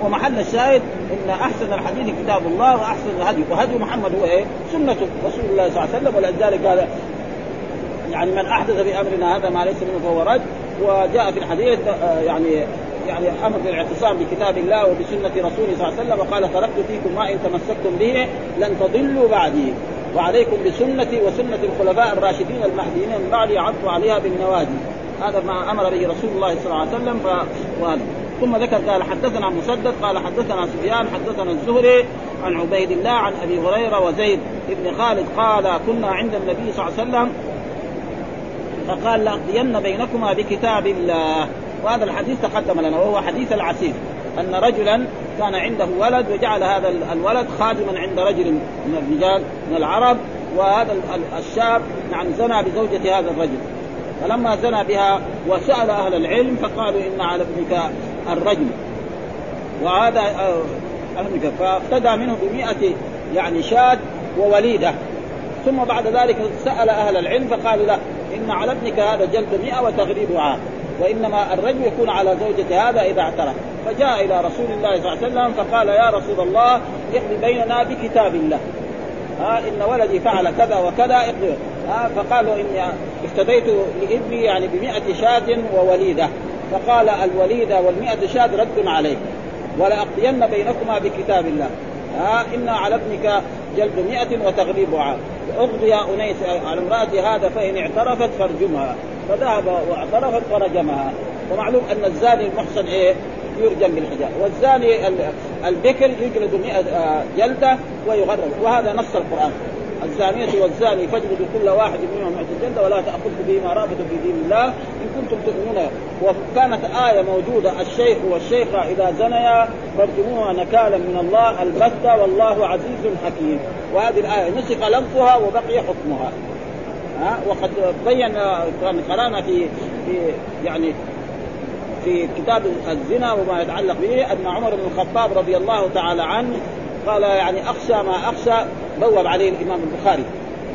ومحل الشاهد إن أحسن الحديث كتاب الله وأحسن الهدي وهدي محمد هو إيه؟ سنة رسول الله صلى الله عليه وسلم ولذلك قال يعني من أحدث بأمرنا هذا ما ليس منه فهو رد وجاء في الحديث آه، يعني يعني أمر بالاعتصام بكتاب الله وبسنة رسوله صلى الله عليه وسلم وقال تركت فيكم ما إن تمسكتم به لن تضلوا بعدي. وعليكم بسنتي وسنة الخلفاء الراشدين المهديين من بعدي عضوا عليها بالنواجذ. هذا ما أمر به رسول الله صلى الله عليه وسلم وهذا. ثم ذكر قال حدثنا مسدد قال حدثنا سفيان حدثنا الزهري عن عبيد الله عن أبي هريرة وزيد بن خالد قال كنا عند النبي صلى الله عليه وسلم فقال لأقضين بينكما بكتاب الله. وهذا الحديث تقدم لنا وهو حديث العسير أن رجلا كان عنده ولد وجعل هذا الولد خادما عند رجل من الرجال من العرب وهذا الشاب نعم زنى بزوجة هذا الرجل. فلما زنى بها وسأل أهل العلم فقالوا إن على ابنك الرجل. وهذا أهلك فافتدى منه بمئة يعني شاة ووليدة. ثم بعد ذلك سأل أهل العلم فقالوا لا إن على ابنك هذا جلد مئة وتغريب عام. وإنما الرجل يكون على زوجة هذا إذا اعترف. فجاء إلى رسول الله صلى الله عليه وسلم فقال يا رسول الله اقضي بيننا بكتاب الله. ها إن ولدي فعل كذا وكذا اقضي ها فقالوا إني افتديت لابني يعني بمئة شاة ووليدة. فقال الوليدة والمئة شاة رد عليك ولأقضين بينكما بكتاب الله. ها إن على ابنك جلد مئة وتغليب عام. اقضي يا أنيس على امرأتي هذا فإن اعترفت فارجمها. فذهب واعترفت فرجمها ومعلوم أن الزاني المحسن إيه؟ يرجم بالحجاب والزاني البكر يجلد 100 آه، جلدة ويغرب. وهذا نص القرآن. الزانية والزاني فاجلدوا كل واحد منهم مئة جلدة ولا تأخذكم بهما رأفة في دين الله. إن كنتم تؤمنون. وكانت آية موجودة. الشيخ والشيخة إذا زنيا فارجموها نكالا من الله. البتة والله عزيز حكيم. وهذه الآية نسخ لفظها وبقي حكمها. ها وقد بين كان قرانا في في يعني في كتاب الزنا وما يتعلق به أن عمر بن الخطاب رضي الله تعالى عنه قال يعني أخشى ما أخشى بوب عليه الإمام البخاري.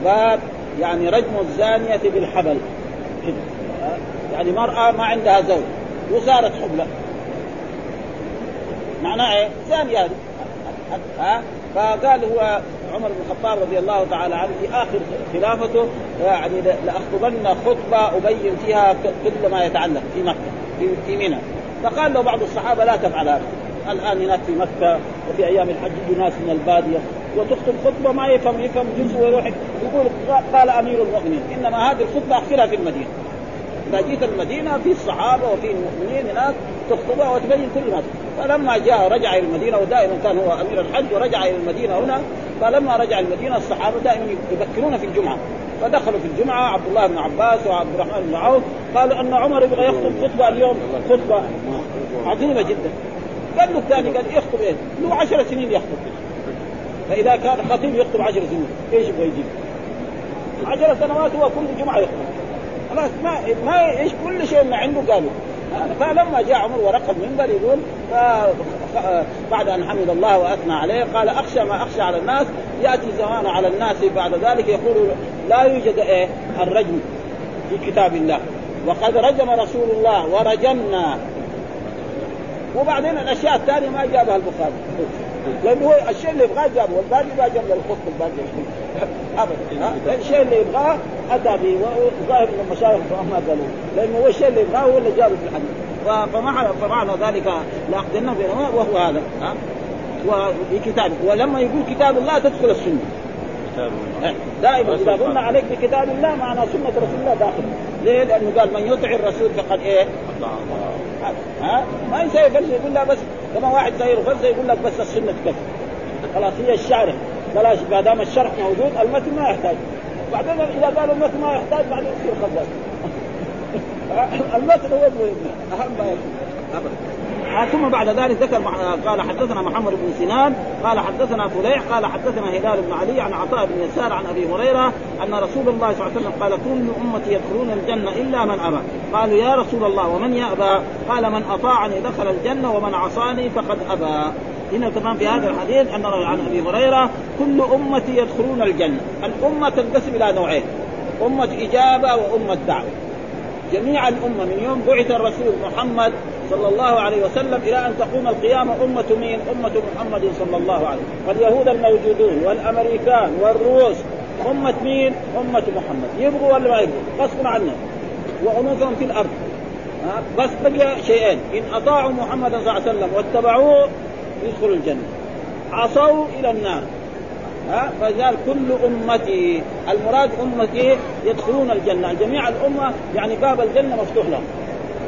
باب يعني رجم الزانية بالحبل. يعني مرأة ما عندها زوج وصارت حبلى معناه إيه؟ زانية. هذه ها؟ فقال هو عمر بن الخطاب رضي الله تعالى عنه في آخر خلافته يعني لأخطبن خطبة ابين فيها كل ما يتعلق في مكة في, في منى. فقال له بعض الصحابة لا تفعل هذا. الآن هناك في مكة وفي أيام الحج ناس من البادية وتخطب خطبة ما يفهم يفهم جزء ويروح يقول قال أمير المؤمنين. إنما هذه الخطبة اخرها في المدينة. إذا جيت المدينة في الصحابة وفي المؤمنين هناك تخطبها وتبين كل ما فلما جاء رجع إلى المدينة ودائما كان هو أمير الحج ورجع إلى المدينة هنا فلما رجع المدينة الصحابة دائما يبكرون في الجمعة. فدخلوا في الجمعة عبد الله بن عباس وعبد الرحمن بن عوف قالوا أن عمر يبغى يخطب خطبة اليوم خطبة عظيمه جدا. قال له الثاني قال يخطب إيه؟ له 10 سنين يخطب. فإذا كان خطيب يخطب 10 سنين. إيش يبغى يجيب؟ 10 سنوات هو كل جمعة يخطب. خلاص ما ما إيش كل شيء ما عنده قالوا. فلما جاء عمر ورقم المنبر يقول بعد أن حمد الله وأثنى عليه قال أخشى ما أخشى على الناس يأتي زمان على الناس بعد ذلك يقول لا يوجد إيه؟ الرجم في كتاب الله. وقد رجم رسول الله ورجمنا. وبعدين الأشياء الثانية ما جابها البخاري. لأنه هو الشيء اللي يبغاه جابه والباقي ما جاب الخط الباقي. ابدا الشيء اللي يبغاه أتى به وظاهر من المشايخ ما قالوا. لأنه هو الشيء اللي يبغاه هو اللي جابه في الحديث فمعنى فمعنى ذلك بينهما وهو هذا ها؟ وفي كتاب ولما يقول كتاب الله تدخل السنة. دائما إذا قلنا عليك بكتاب الله معنى سنة رسول الله داخل. ليه؟ لأنه قال من يطع الرسول فقد إيه؟ ها؟ ما يسوي يقول لا بس كما واحد سير فلسفه يقول لك بس السنة تكفي خلاص هي الشارع. بلاش ما دام الشرح موجود المتن ما يحتاج. بعدين إذا قالوا المتن ما يحتاج بعدين يصير خزان المتن هو المهم. أهم ما يكون ابدا. ثم بعد ذلك ذكر قال حدثنا محمد بن سنان قال حدثنا فليح قال حدثنا هلال بن علي عن عطاء بن يسار عن أبي هريرة أن رسول الله صلى الله عليه وسلم قال كل أمتي يدخلون الجنة إلا من أبى. قالوا يا رسول الله ومن يأبى؟ قال من أطاعني دخل الجنة ومن عصاني فقد أبى. هنا كمان في هذا الحديث أن عن أبي هريرة كل أمتي يدخلون الجنة. الأمة تنقسم إلى نوعين أمة إجابة وأمة دعوة. جميع الأمة من يوم بعث الرسول محمد صلى الله عليه وسلم إلى أن تقوم القيامة أمة مين؟ أمة محمد صلى الله عليه وسلم. واليهود الموجودون والأمريكان والروس. أمة مين؟ أمة محمد. يبغوا ولا ما يبغوا؟ غصبا عنهم. وانوفهم في الأرض. بس بقي شيئين. إن أطاعوا محمد صلى الله عليه وسلم واتبعوه يدخلوا الجنة. عصوا إلى النار. ها؟ فقال كل أمتي المراد أمتي يدخلون الجنة. جميع الأمة يعني باب الجنة مفتوح لهم.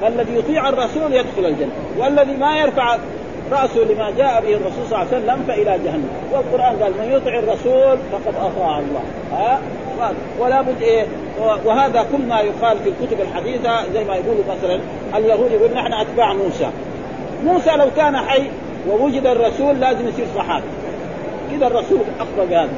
فالذي يطيع الرسول يدخل الجنة والذي ما يرفع رأسه لما جاء به الرسول صلى الله عليه وسلم فإلى جهنم. والقرآن قال من يطع الرسول فقد أطاع الله. ها؟ ولا بد إيه؟ وهذا كل ما يقال في الكتب الحديثة زي ما يقولوا مثلا اليهود يقول نحن أتباع موسى. موسى لو كان حي ووجد الرسول لازم يصير صحابي. كذا الرسول اخبر بهذا.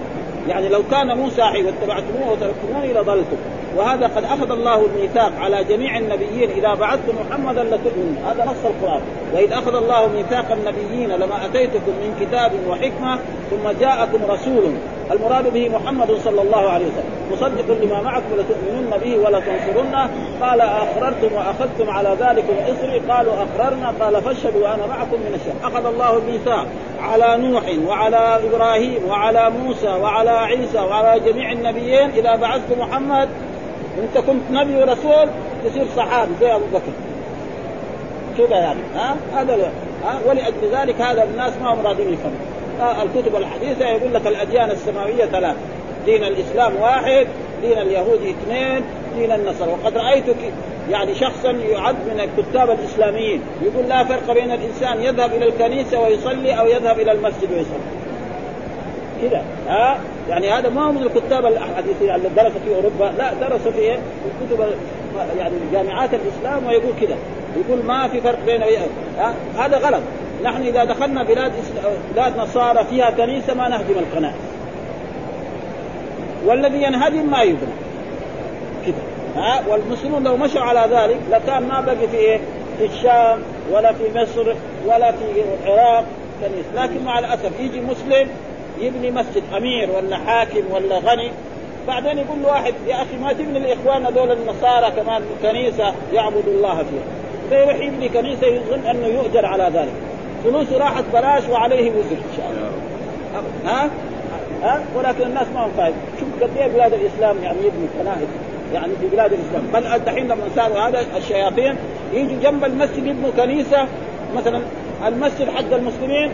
يعني لو كان موسى حي واتبعتموه وتركتموني لضلتم وهذا قد أخذ الله الميثاق على جميع النبيين. إذا بعثت محمدا لتؤمن هذا نص القرآن. واذ أخذ الله ميثاق النبيين لما أتيتكم من كتاب وحكمة ثم جاءكم رسول. المراد به محمد صلى الله عليه وسلم. مصدق لما معكم لتؤمنن به ولا تنصرنه قال أقررتم وأخذتم على ذلكم اصري قالوا أقررنا. قال فاشهدوا وأنا معكم من الشهر أخذ الله الميثاق على نوح وعلى إبراهيم وعلى موسى وعلى عيسى وعلى جميع النبيين. إذا بعثت محمد انت كنت نبي ورسول تصير صحابي زي ابو بكر. كذا يعني ها؟ هذا ها؟ ولأجل ذلك هذا الناس ما هم راضين يفهموا. الكتب الحديثة يقول لك الأديان السماوية ثلاث دين الإسلام واحد دين اليهود اثنين دين النصر وقد رأيت يعني شخصا يعد من الكتاب الإسلاميين. يقول لا فرق بين الإنسان يذهب إلى الكنيسة ويصلي أو يذهب إلى المسجد ويصلي. كذا ها؟ يعني هذا ما هو من الكتاب الحديثية اللي درس في أوروبا. لا درس في إيه؟ في كتب يعني جامعات الإسلام ويقول كذا يقول ما في فرق بين هذا غلط. نحن إذا دخلنا بلاد بلاد نصارى فيها كنيسة ما نهدم القناة. والذي ينهدم ما يبنى. كذا ها؟ والمسلمون لو مشوا على ذلك لكان ما بقي في إيه؟ في الشام ولا في مصر ولا في العراق كنيسة. لكن مع الأسف يجي مسلم يبني مسجد أمير ولا حاكم ولا غني بعدين يقول له واحد يا أخي ما تبني الإخوان هذول النصارى كمان كنيسة يعبدوا الله فيها. فيروح يبني كنيسة يظن أنه يؤجر على ذلك. فلوسه راحت بلاش وعليه وزر إن شاء الله. ها؟ ها؟ ولكن الناس ما هم فاهم. شوف قد إيه بلاد الإسلام يعني يبني كنائس يعني في بلاد الإسلام. بل الدحين لما صاروا هذا الشياطين يجوا جنب المسجد يبنوا كنيسة مثلا المسجد حق المسلمين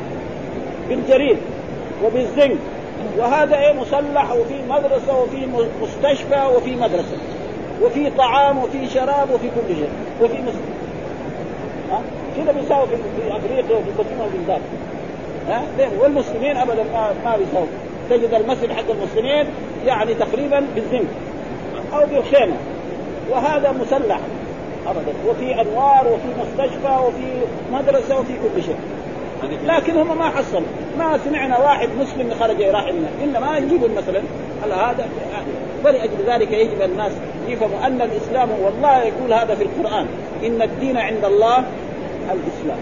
بالجريد وبالزنك وهذا إيه مسلح وفي مدرسة وفي مستشفى وفي مدرسة. وفي طعام وفي شراب وفي كل شيء. وفي مسجد ها؟ كذا بيساوي في أفريقيا وفي كثير من البلدان ها؟ والمسلمين ابدا ما ما بيساوي تجد المسجد حق المسلمين يعني تقريبا بالزنك أو بالخيمه وهذا مسلح ابدا. وفي أنوار وفي مستشفى وفي مدرسة وفي كل شيء. لكن هم ما حصلوا. ما سمعنا واحد مسلم خرج راح لنا إنما يجيبوا مثلا هذا ولأجل ذلك يجب الناس يفهموا أن الإسلام والله يقول هذا في القرآن. إن الدين عند الله الإسلام.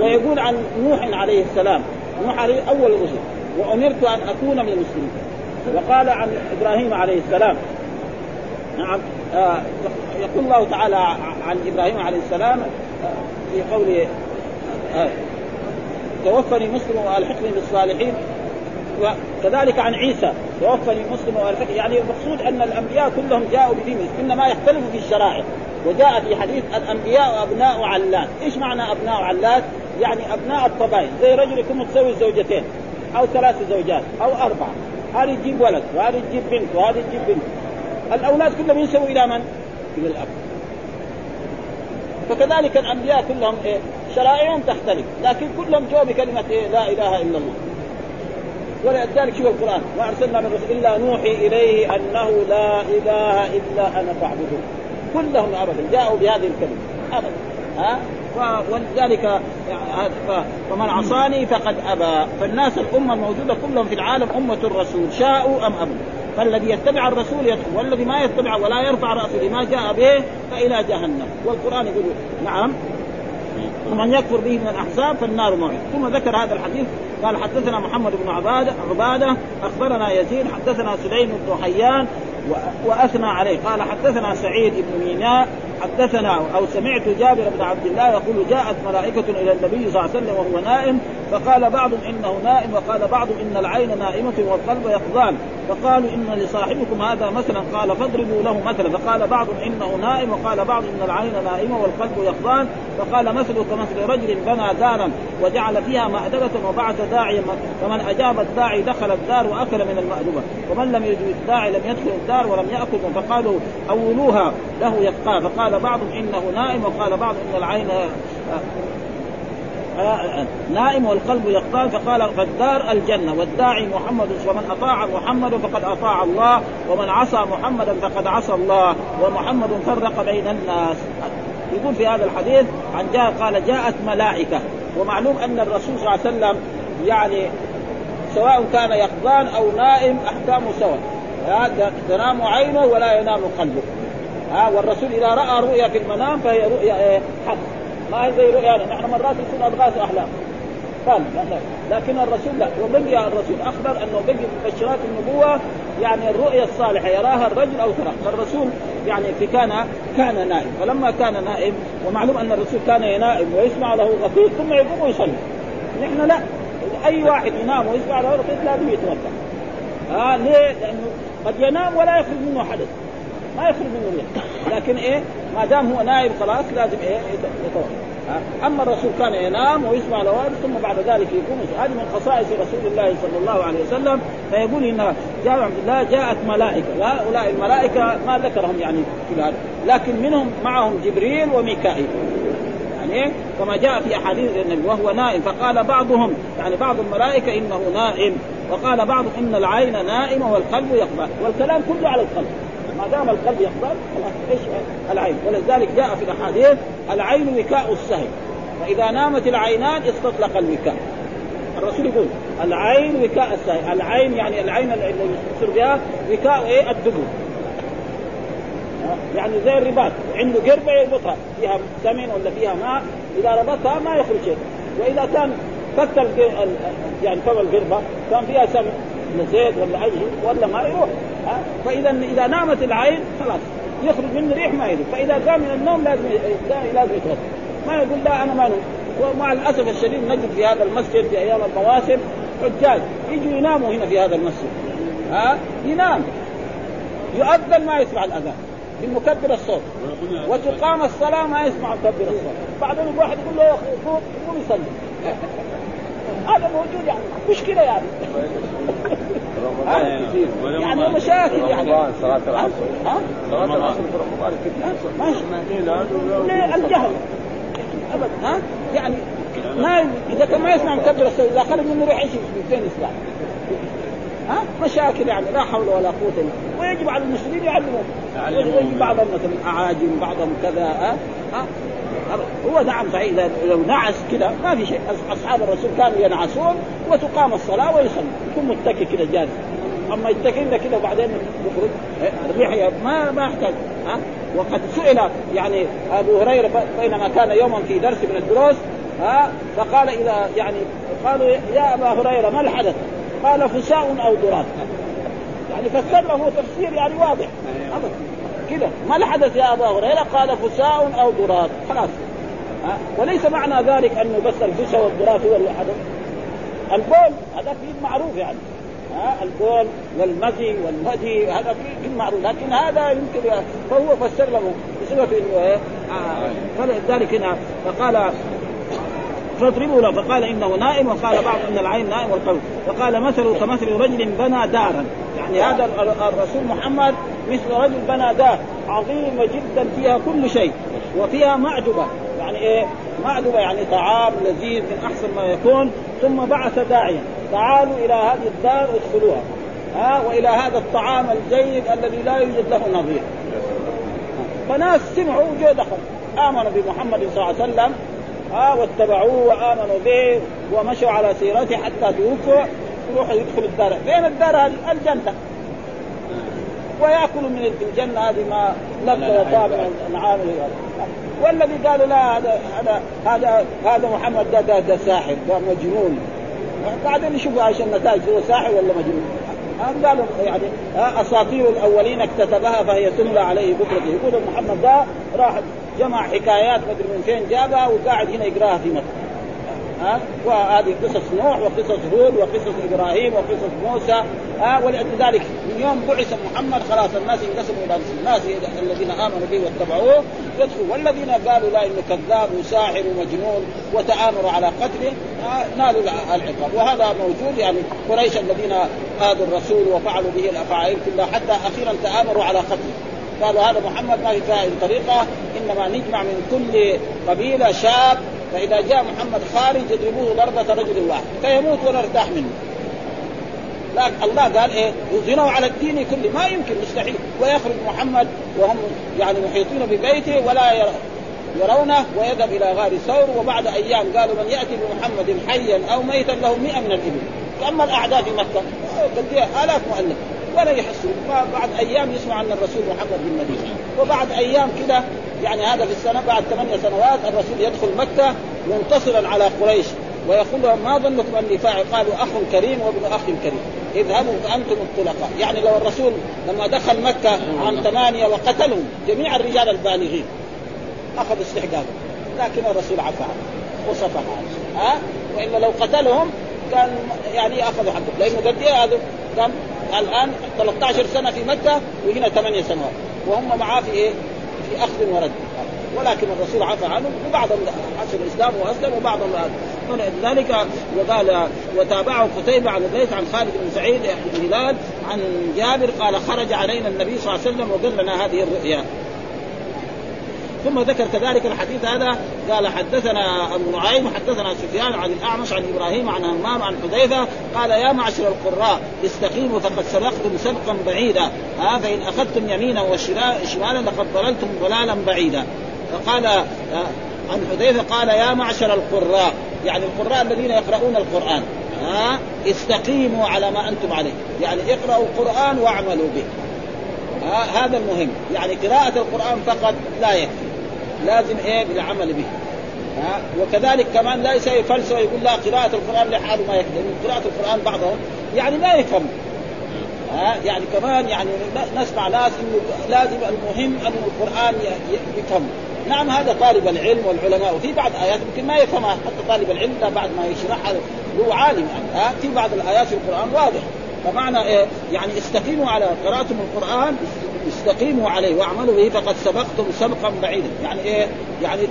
ويقول عن نوح عليه السلام نوح عليه أول رسل وأمرت أن أكون من المسلمين. وقال عن إبراهيم عليه السلام نعم آه يقول الله تعالى عن إبراهيم عليه السلام آه في قوله آه. توفني مسلم والحقني بالصالحين وكذلك عن عيسى توفني مسلم والحقني يعني المقصود أن الأنبياء كلهم جاءوا بدين إنما يختلفوا في الشرائع. وجاء في حديث الأنبياء ابناء علات، إيش معنى أبناء علات؟ يعني أبناء الطبائع، زي رجل يكون متزوج زوجتين أو ثلاث زوجات أو أربعة. هذه تجيب ولد وهذه تجيب بنت وهذه تجيب بنت. الأولاد كلهم ينسبوا إلى من؟ إلى الأب. فكذلك الأنبياء كلهم إيه؟ شرائعهم تختلف لكن كلهم جاءوا بكلمة إيه؟ لا إله إلا الله. ولذلك شوف القرآن ما أرسلنا من رسول إلا نوحي إليه أنه لا إله إلا أنا فاعبدون. كلهم ابدا جاءوا بهذه الكلمة أبدا. ها؟ ولذلك فمن عصاني فقد أبى. فالناس الأمة الموجوده كلهم في العالم أمة الرسول شاءوا أم أبوا. فالذي يتبع الرسول يدخل والذي ما يتبع ولا يرفع رأسه لما جاء به فإلى جهنم. والقرآن يقول نعم ومن يكفر به من الأحزاب فالنار موعد ثم ذكر هذا الحديث قال حدثنا محمد بن عبادة عبادة أخبرنا يزيد حدثنا سليم بن حيان وأثنى عليه. قال حدثنا سعيد بن ميناء حدثنا أو سمعت جابر بن عبد الله يقول جاءت ملائكة إلى النبي صلى الله عليه وسلم وهو نائم فقال بعض إنه نائم وقال بعض إن العين نائمة والقلب يقظان فقالوا إن لصاحبكم هذا مثلا قال فاضربوا له مثلا. فقال بعض إنه نائم وقال بعض إن العين نائمة والقلب يقظان فقال مثله كمثل رجل بنى دارا وجعل فيها مأدبة وبعث داعيا فمن أجاب الداعي دخل الدار وأكل من المأدبة. ومن لم يجب الداعي لم يدخل الدار ولم يأكل. فقالوا أولوها له يبقى. فقال بعض إنه نائم وقال بعض إن العين نائم والقلب يقطان فقال فالدار الجنة. والداعي محمد ومن أطاع محمد فقد أطاع الله ومن عصى محمدا فقد عصى الله ومحمد فرق بين الناس. يقول في هذا الحديث عن جاء قال جاءت ملائكة. ومعلوم أن الرسول صلى الله عليه وسلم يعني سواء كان يقظان أو نائم أحكامه سواء. تنام عينه ولا ينام قلبه. ها والرسول إذا رأى رؤيا في المنام فهي رؤيا إيه حق. ما هي زي رؤيا نحن مرات يكون اضغاث احلام قال لكن الرسول لا. وبقي الرسول أخبر أنه بقي مبشرات النبوة يعني الرؤيا الصالحة يراها الرجل أو ترى. فالرسول يعني في كان كان نائم. فلما كان نائم ومعلوم أن الرسول كان ينائم ويسمع له غفير ثم يقوم ويصلي. نحن لا. أي واحد ينام ويسمع له غفير لازم يتوضأ. آه ليه؟ لأنه قد ينام ولا يخرج منه حدث. ما يخرج منه ريح لكن إيه؟ ما دام هو نائم خلاص لازم إيه؟ يتوضأ. أما الرسول كان ينام ويسمع الاوامر ثم بعد ذلك يقوم هذه من خصائص رسول الله صلى الله عليه وسلم. فيقول ان جاء عبد الله جاءت ملائكة. هؤلاء الملائكة ما ذكرهم يعني في هذا لكن منهم معهم جبريل وميكائيل. يعني كما جاء في أحاديث النبي وهو نائم. فقال بعضهم يعني بعض الملائكة إنه نائم. وقال بعض إن العين نائمة والقلب يقبل. والكلام كله على القلب. ما دام القلب يقبل خلاص إيش العين؟ ولذلك جاء في الأحاديث العين وكاء السهم. فإذا نامت العينان استطلق الوكاء الرسول يقول العين وكاء السهم. العين يعني العين اللي يصير بها وكاء إيه؟ الدبر. يعني زي الرباط. عنده قربة يربطها. فيها سمن ولا فيها ماء. إذا ربطها ما يخرج شيء. وإذا كان فك يعني فم القربة كان فيها سمن ولا زيت ولا أي ولا ما يروح. ها؟ فإذا إذا نامت العين خلاص يخرج منه ريح ما يروح فإذا قام من النوم لازم لازم يتوضأ. ما يقول لا أنا ما نوم. ومع الأسف الشديد نجد في هذا المسجد في أيام المواسم حجاج يجوا يناموا هنا في هذا المسجد. ها؟ ينام. يؤذن ما يسمع الأذان. بمكبر الصوت. وتقام الصلاة ما يسمع مكبر الصوت. بعدين الواحد يقول له قوم قوم يصلي. هذا موجود يعني. مشكلة يعني. يعني مشاكل يعني. صلاة العصر. ها؟ صلاة العصر في رمضان ماشي. ليه الجهل. ابدا ها؟ يعني ما إذا كان ما يسمع مكبر الصوت إذا خرج منه يروح يمشي فين يسمع ها؟ مشاكل يعني لا حول ولا قوة إلا ويجب على المسلمين يعلمون يجب بعضهم مثلا أعاجم بعضهم كذا ها؟ ها؟ هو نعم صحيح اذا لو نعس كذا ما في شيء. أصحاب الرسول كانوا ينعسون وتقام الصلاة ويصلي. يكون متكي كذا جالس. أما يتكئ كذا وبعدين يخرج. الريح ما ما يحتاج. ها؟ وقد سئل يعني أبو هريرة بينما كان يوما في درس من الدروس. ها؟ فقال إذا يعني قالوا يا أبا هريرة ما الحدث؟ قال فساء أو ضراب يعني فسر له تفسير يعني واضح. أبدا. كذا ما الحدث يا أبا هريرة؟ قال فساء أو ضراب خلاص. وليس معنى ذلك انه بس الفسا والضراب هو الحدث البول هذا في معروف يعني. ها؟ البول والمزي والمدي هذا في معروف. لكن هذا يمكن فهو فسر له بصفه إنه إيه؟ آه. فلذلك هنا فقال فاضربوا له. فقال إنه نائم وقال بعض إن العين نائم والقلب. فقال مثله كمثل رجل بنى دارا. يعني هذا الرسول محمد مثل رجل بنى دار عظيمه جدا فيها كل شيء وفيها معجبه يعني إيه؟ معدومة يعني طعام لذيذ من أحسن ما يكون. ثم بعث داعيا. تعالوا إلى هذه الدار ادخلوها. ها؟ وإلى هذا الطعام الجيد الذي لا يوجد له نظير. فناس سمعوا دخل آمنوا بمحمد صلى الله عليه وسلم. ها واتبعوه وآمنوا به ومشوا على سيرته حتى توفوا. يروحوا يدخلوا الدار، فين الدار؟ هذه؟ الجنة. وياكلوا من الجنة هذه ما لذ وطاب من الانعام والذي قالوا لا هذا هذا هذا هذا محمد ده ده, ده ساحر ده مجنون. بعدين نشوف إيش النتائج هو ساحر ولا مجنون؟ قالوا يعني أساطير الأولين اكتتبها فهي تملى عليه بكرة يقول محمد ده راح جمع حكايات مدري من فين جابها وقاعد هنا يقراها في مكه ها؟ وهذه قصص نوح وقصص هود وقصص إبراهيم وقصص موسى ها؟ ولذلك من يوم بعث محمد خلاص الناس انقسموا إلى الناس الذين آمنوا به واتبعوه. يدخلوا والذين قالوا لا إنه كذاب وساحر ومجنون وتآمروا على قتله نالوا العقاب. وهذا موجود يعني قريش الذين آذوا الرسول وفعلوا به الأفاعيل كلها حتى أخيرا تآمروا على قتله. قالوا هذا محمد ما في فائدة طريقة إنما نجمع من كل قبيلة شاب فإذا جاء محمد خارج يضربوه ضربة رجل واحد فيموت ولا يرتاح منه. لكن الله قال إيه؟ يظهروا على الدين كله. ما يمكن مستحيل. ويخرج محمد وهم يعني محيطين ببيته ولا يرونه ويذهب إلى غار ثور وبعد أيام قالوا من يأتي بمحمد حيا أو ميتا له 100 من الإبل. أما الأعداء في مكة قد آلاف مؤلف. ولا يحسوا بعد أيام يسمع أن الرسول محمد بالمدينة وبعد أيام كده يعني هذا في السنة بعد ثمانية سنوات الرسول يدخل مكة منتصرا على قريش. ويقول لهم ما ظنكم أني فاعل؟ قالوا أخ كريم وابن أخ كريم. اذهبوا فانتم الطلقاء. يعني لو الرسول لما دخل مكة عام ثمانية وقتلهم جميع الرجال البالغين أخذ استحقاقه لكن الرسول عفى عنه وصفح عنه. ها؟ وإلا لو قتلهم كان يعني أخذوا حقه. لأنه قد إيه هذا. كم؟ الآن 13 سنة في مكة وهنا ثمانية سنوات. وهم معاه في إيه؟ في أخذ ورد. ولكن الرسول عفى عنهم وبعضهم حسن الإسلام وأسلم وبعضهم ذلك وقال وتابعه قتيبة عن الليث عن خالد بن سعيد بن هلال عن جابر قال خرج علينا النبي صلى الله عليه وسلم وقال لنا هذه الرؤيا. ثم ذكر كذلك الحديث هذا قال حدثنا أبو نعيم حدثنا سفيان عن الأعمش عن إبراهيم عن همام عن حذيفة قال يا معشر القراء استقيموا فقد سبقتم سبقا بعيدا. ها فإن أخذتم يمينا وشمالا لقد ضللتم ضلالا بعيدا. فقال عن حذيفة قال يا معشر القراء يعني القراء الذين يقرؤون القرآن ها استقيموا على ما أنتم عليه. يعني اقرأوا القرآن واعملوا به. ها هذا المهم. يعني قراءة القرآن فقط لا يكفي. لازم إيه بالعمل به. ها؟ وكذلك كمان لا يسوي فلسفه يقول لا قراءة القرآن لحاله ما يكفي لأن قراءة القرآن بعضهم يعني لا يفهم. ها؟ يعني كمان يعني نسمع ناس انه لازم المهم أن القرآن يفهم. نعم هذا طالب العلم والعلماء. وفي بعض آيات يمكن ما يفهمها. حتى طالب العلم بعد ما يشرحها هو عالم. يعني ها؟ في بعض الآيات في القرآن واضح. فمعنى إيه؟ يعني استقيموا على قراءتم القرآن استقيموا عليه واعملوا به فقد سبقتم سبقا بعيدا يعني إيه؟ يعني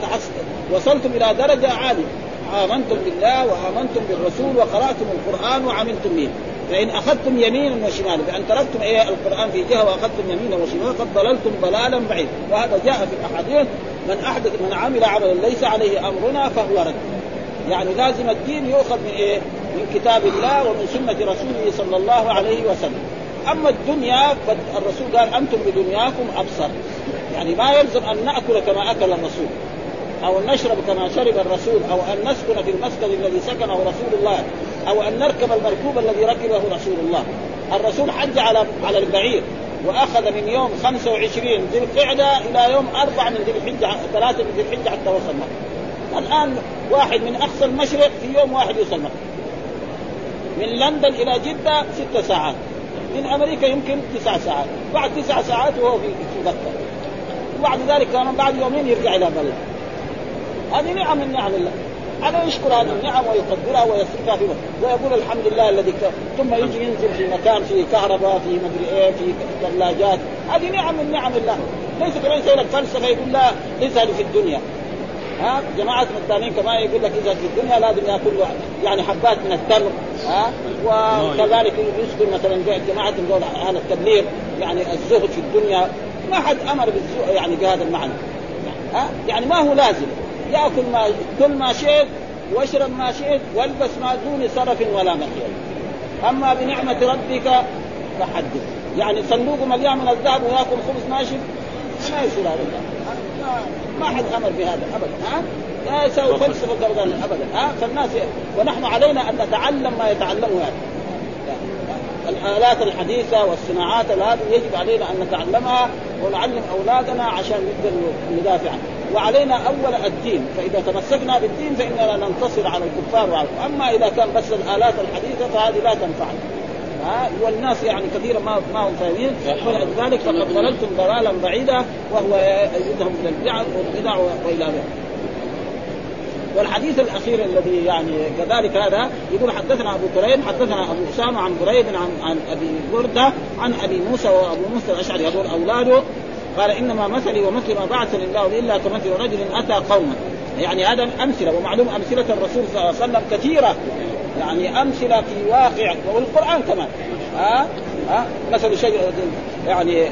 وصلتم إلى درجة عالية آمنتم بالله وآمنتم بالرسول وقرأتم القرآن وعملتم به فإن أخذتم يمينا وشمالا بأن تركتم إيه القرآن في جهة وأخذتم يمينا وشمالا قد ضللتم ضلالا بعيدا وهذا جاء في الأحاديث من احدث من عمل عملا ليس عليه أمرنا فهو رد يعني لازم الدين يؤخذ من إيه؟ من كتاب الله ومن سنة رسوله صلى الله عليه وسلم. أما الدنيا فالرسول قال أنتم بدنياكم أبصر. يعني ما يلزم أن نأكل كما أكل الرسول أو أن نشرب كما شرب الرسول أو أن نسكن في المسكن الذي سكنه رسول الله أو أن نركب المركوب الذي ركبه رسول الله. الرسول حج على على البعير وأخذ من يوم 25 ذي القعدة إلى يوم 4 من ذي الحجة 3 من ذي الحجة حتى وصل مكة. الآن واحد من أقصى المشرق في يوم واحد يوصل مكة. من لندن إلى جدة ست ساعات. من أمريكا يمكن تسع ساعات. بعد تسع ساعات وهو في مكة. وبعد ذلك كمان بعد يومين يرجع إلى بلده هذه نعم من نعم الله. على يشكر هذه النعم ويقدرها ويسرها في ويقول الحمد لله الذي ك... ثم يجي ينزل في مكان فيه كهرباء فيه مدري إيه فيه ثلاجات هذه نعم من نعم الله. ليس كمان يسوي لك فلسفة يقول لا ليس هذه في الدنيا. ها؟ جماعة الثانيين كمان يقول لك إذا في الدنيا لازم يأكل يعني حبات من التمر ها؟ وكذلك يذكر مثلا جماعة دول أهل التبليغ يعني الزهد في الدنيا. ما حد أمر بالزهد يعني بهذا المعنى. ها؟ يعني ما هو لازم. يأكل ما كل ما شئت واشرب ما شئت والبس ما دون صرف ولا مخيل أما بنعمة ربك فحدث. يعني صندوق مليان من الذهب ويأكل خبز ناشف ما يصير هذا. ما, حد أمر بهذا ابدا ها؟ لا يسوي فلسفة ابدا ها؟ فالناس ونحن علينا أن نتعلم ما يتعلمه هذا. الآلات الحديثة والصناعات هذه يجب علينا أن نتعلمها ونعلم أولادنا عشان نقدر ندافع عنها. وعلينا أول الدين فإذا تمسكنا بالدين فإننا ننتصر على الكفار أما إذا كان بس الآلات الحديثة فهذه لا تنفعنا ها والناس يعني كثيرا ما ما هم فاهمين. فلذلك فقد ضللتم ضلالا بعيدا وهو يدهم إلى البدع والبدع وإلى ذلك والحديث الأخير الذي يعني كذلك هذا يقول حدثنا أبو كريم حدثنا أبو أسامة عن بريد عن عن أبي بردة عن أبي موسى وأبو موسى الأشعري. هذول أولاده قال إنما مثلي ومثل ما بعثني الله إلا كمثل رجل أتى قوما. يعني هذا أمثلة ومعلوم أمثلة الرسول صلى الله عليه وسلم كثيرة. يعني أمثلة في واقع والقرآن كمان. ها؟ ها؟ مثل شيء يعني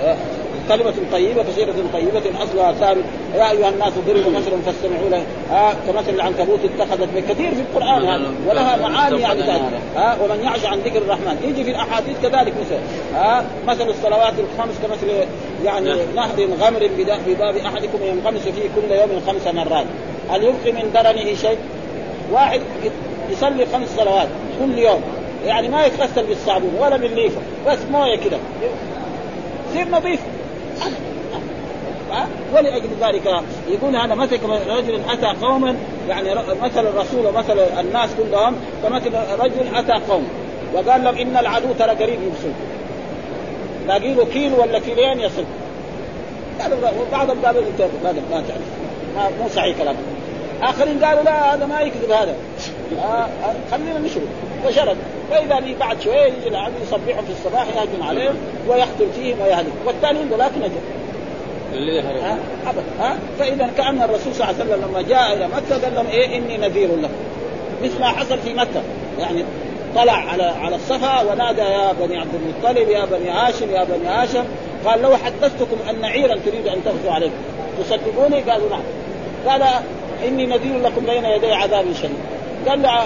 كلمة طيبة كشجرة طيبة أصلها ثابت يا أيها الناس ضربوا مثلا فاستمعوا له. ها؟ كمثل العنكبوت اتخذت كثير في القرآن هذا ولها معاني يعني ها؟ ومن يعش عن ذكر الرحمن. يجي في الأحاديث كذلك مثل. ها؟ مثل الصلوات الخمس كمثل يعني نهر غمر في باب أحدكم ينغمس فيه كل يوم خمس مرات. هل يبقي من درنه شيء؟ واحد يصلي خمس صلوات كل يوم. يعني ما يتغسل بالصابون ولا بالليفه بس موية كده. يصير نظيف. ولأجل ذلك يقول هذا مثل رجل أتى قوما يعني مثل الرسول ومثل الناس كلهم كمثل رجل أتى قوم وقال لهم إن العدو ترى قريب يبصر. باقي له كيلو ولا كيلين يصل. بعضهم قالوا ما ما تعرف مو صحيح كلامه آخرين قالوا لا هذا ما يكذب هذا. خلينا نشرب فشرب فاذا به بعد شوية يجي العبد يصبحهم في الصباح يهجم عليهم ويقتل فيهم ويهلك والثانيين ذولاك نجوا اللي ها؟ ابدا ها؟ فإذا كأن الرسول صلى الله عليه وسلم لما جاء إلى مكة قال لهم إيه؟ إني نذير لكم. مثل ما حصل في مكة. يعني طلع على على الصفا ونادى يا بني عبد المطلب يا بني هاشم يا بني هاشم. قال لو حدثتكم أن عيرا تريد أن تغزو عليكم. تصدقوني؟ قالوا نعم. قال إني نذير لكم بين يدي عذاب شديد. قال له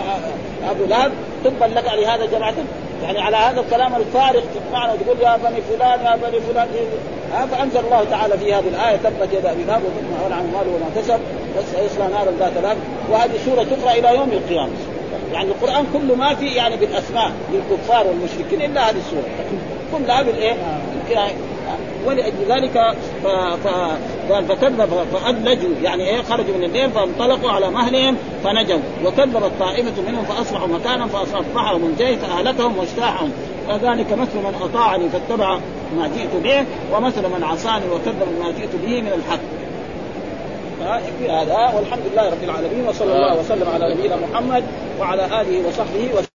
أبو لهب تبا لك لهذا جماعتك يعني على هذا الكلام الفارغ تسمعنا وتقول يا بني فلان يا بني فلان. إيه؟ فانزل الله تعالى في هذه الآية تبت يد أبي لهب وثم عن ماله وما كسب سيصلى نارا ذات لهب. وهذه سورة تقرا إلى يوم القيامة. يعني القرآن كله ما في يعني بالأسماء للكفار والمشركين إلا هذه السورة. كلها بالإيه؟ ولأجل ذلك ف... ف... فكذب فأدلجوا. يعني إيه؟ خرجوا من الليل فانطلقوا على مهلهم فنجوا. وكذبت طائفة منهم فأصبحوا مكانا فاصبحوا منتهي فاهلكهم واجتاحهم فذلك مثل من اطاعني فاتبع ما جئت به ومثل من عصاني وكذب ما جئت به من الحق. هذا والحمد لله رب العالمين وصلى الله وسلم على نبينا محمد وعلى آله وصحبه وسلم.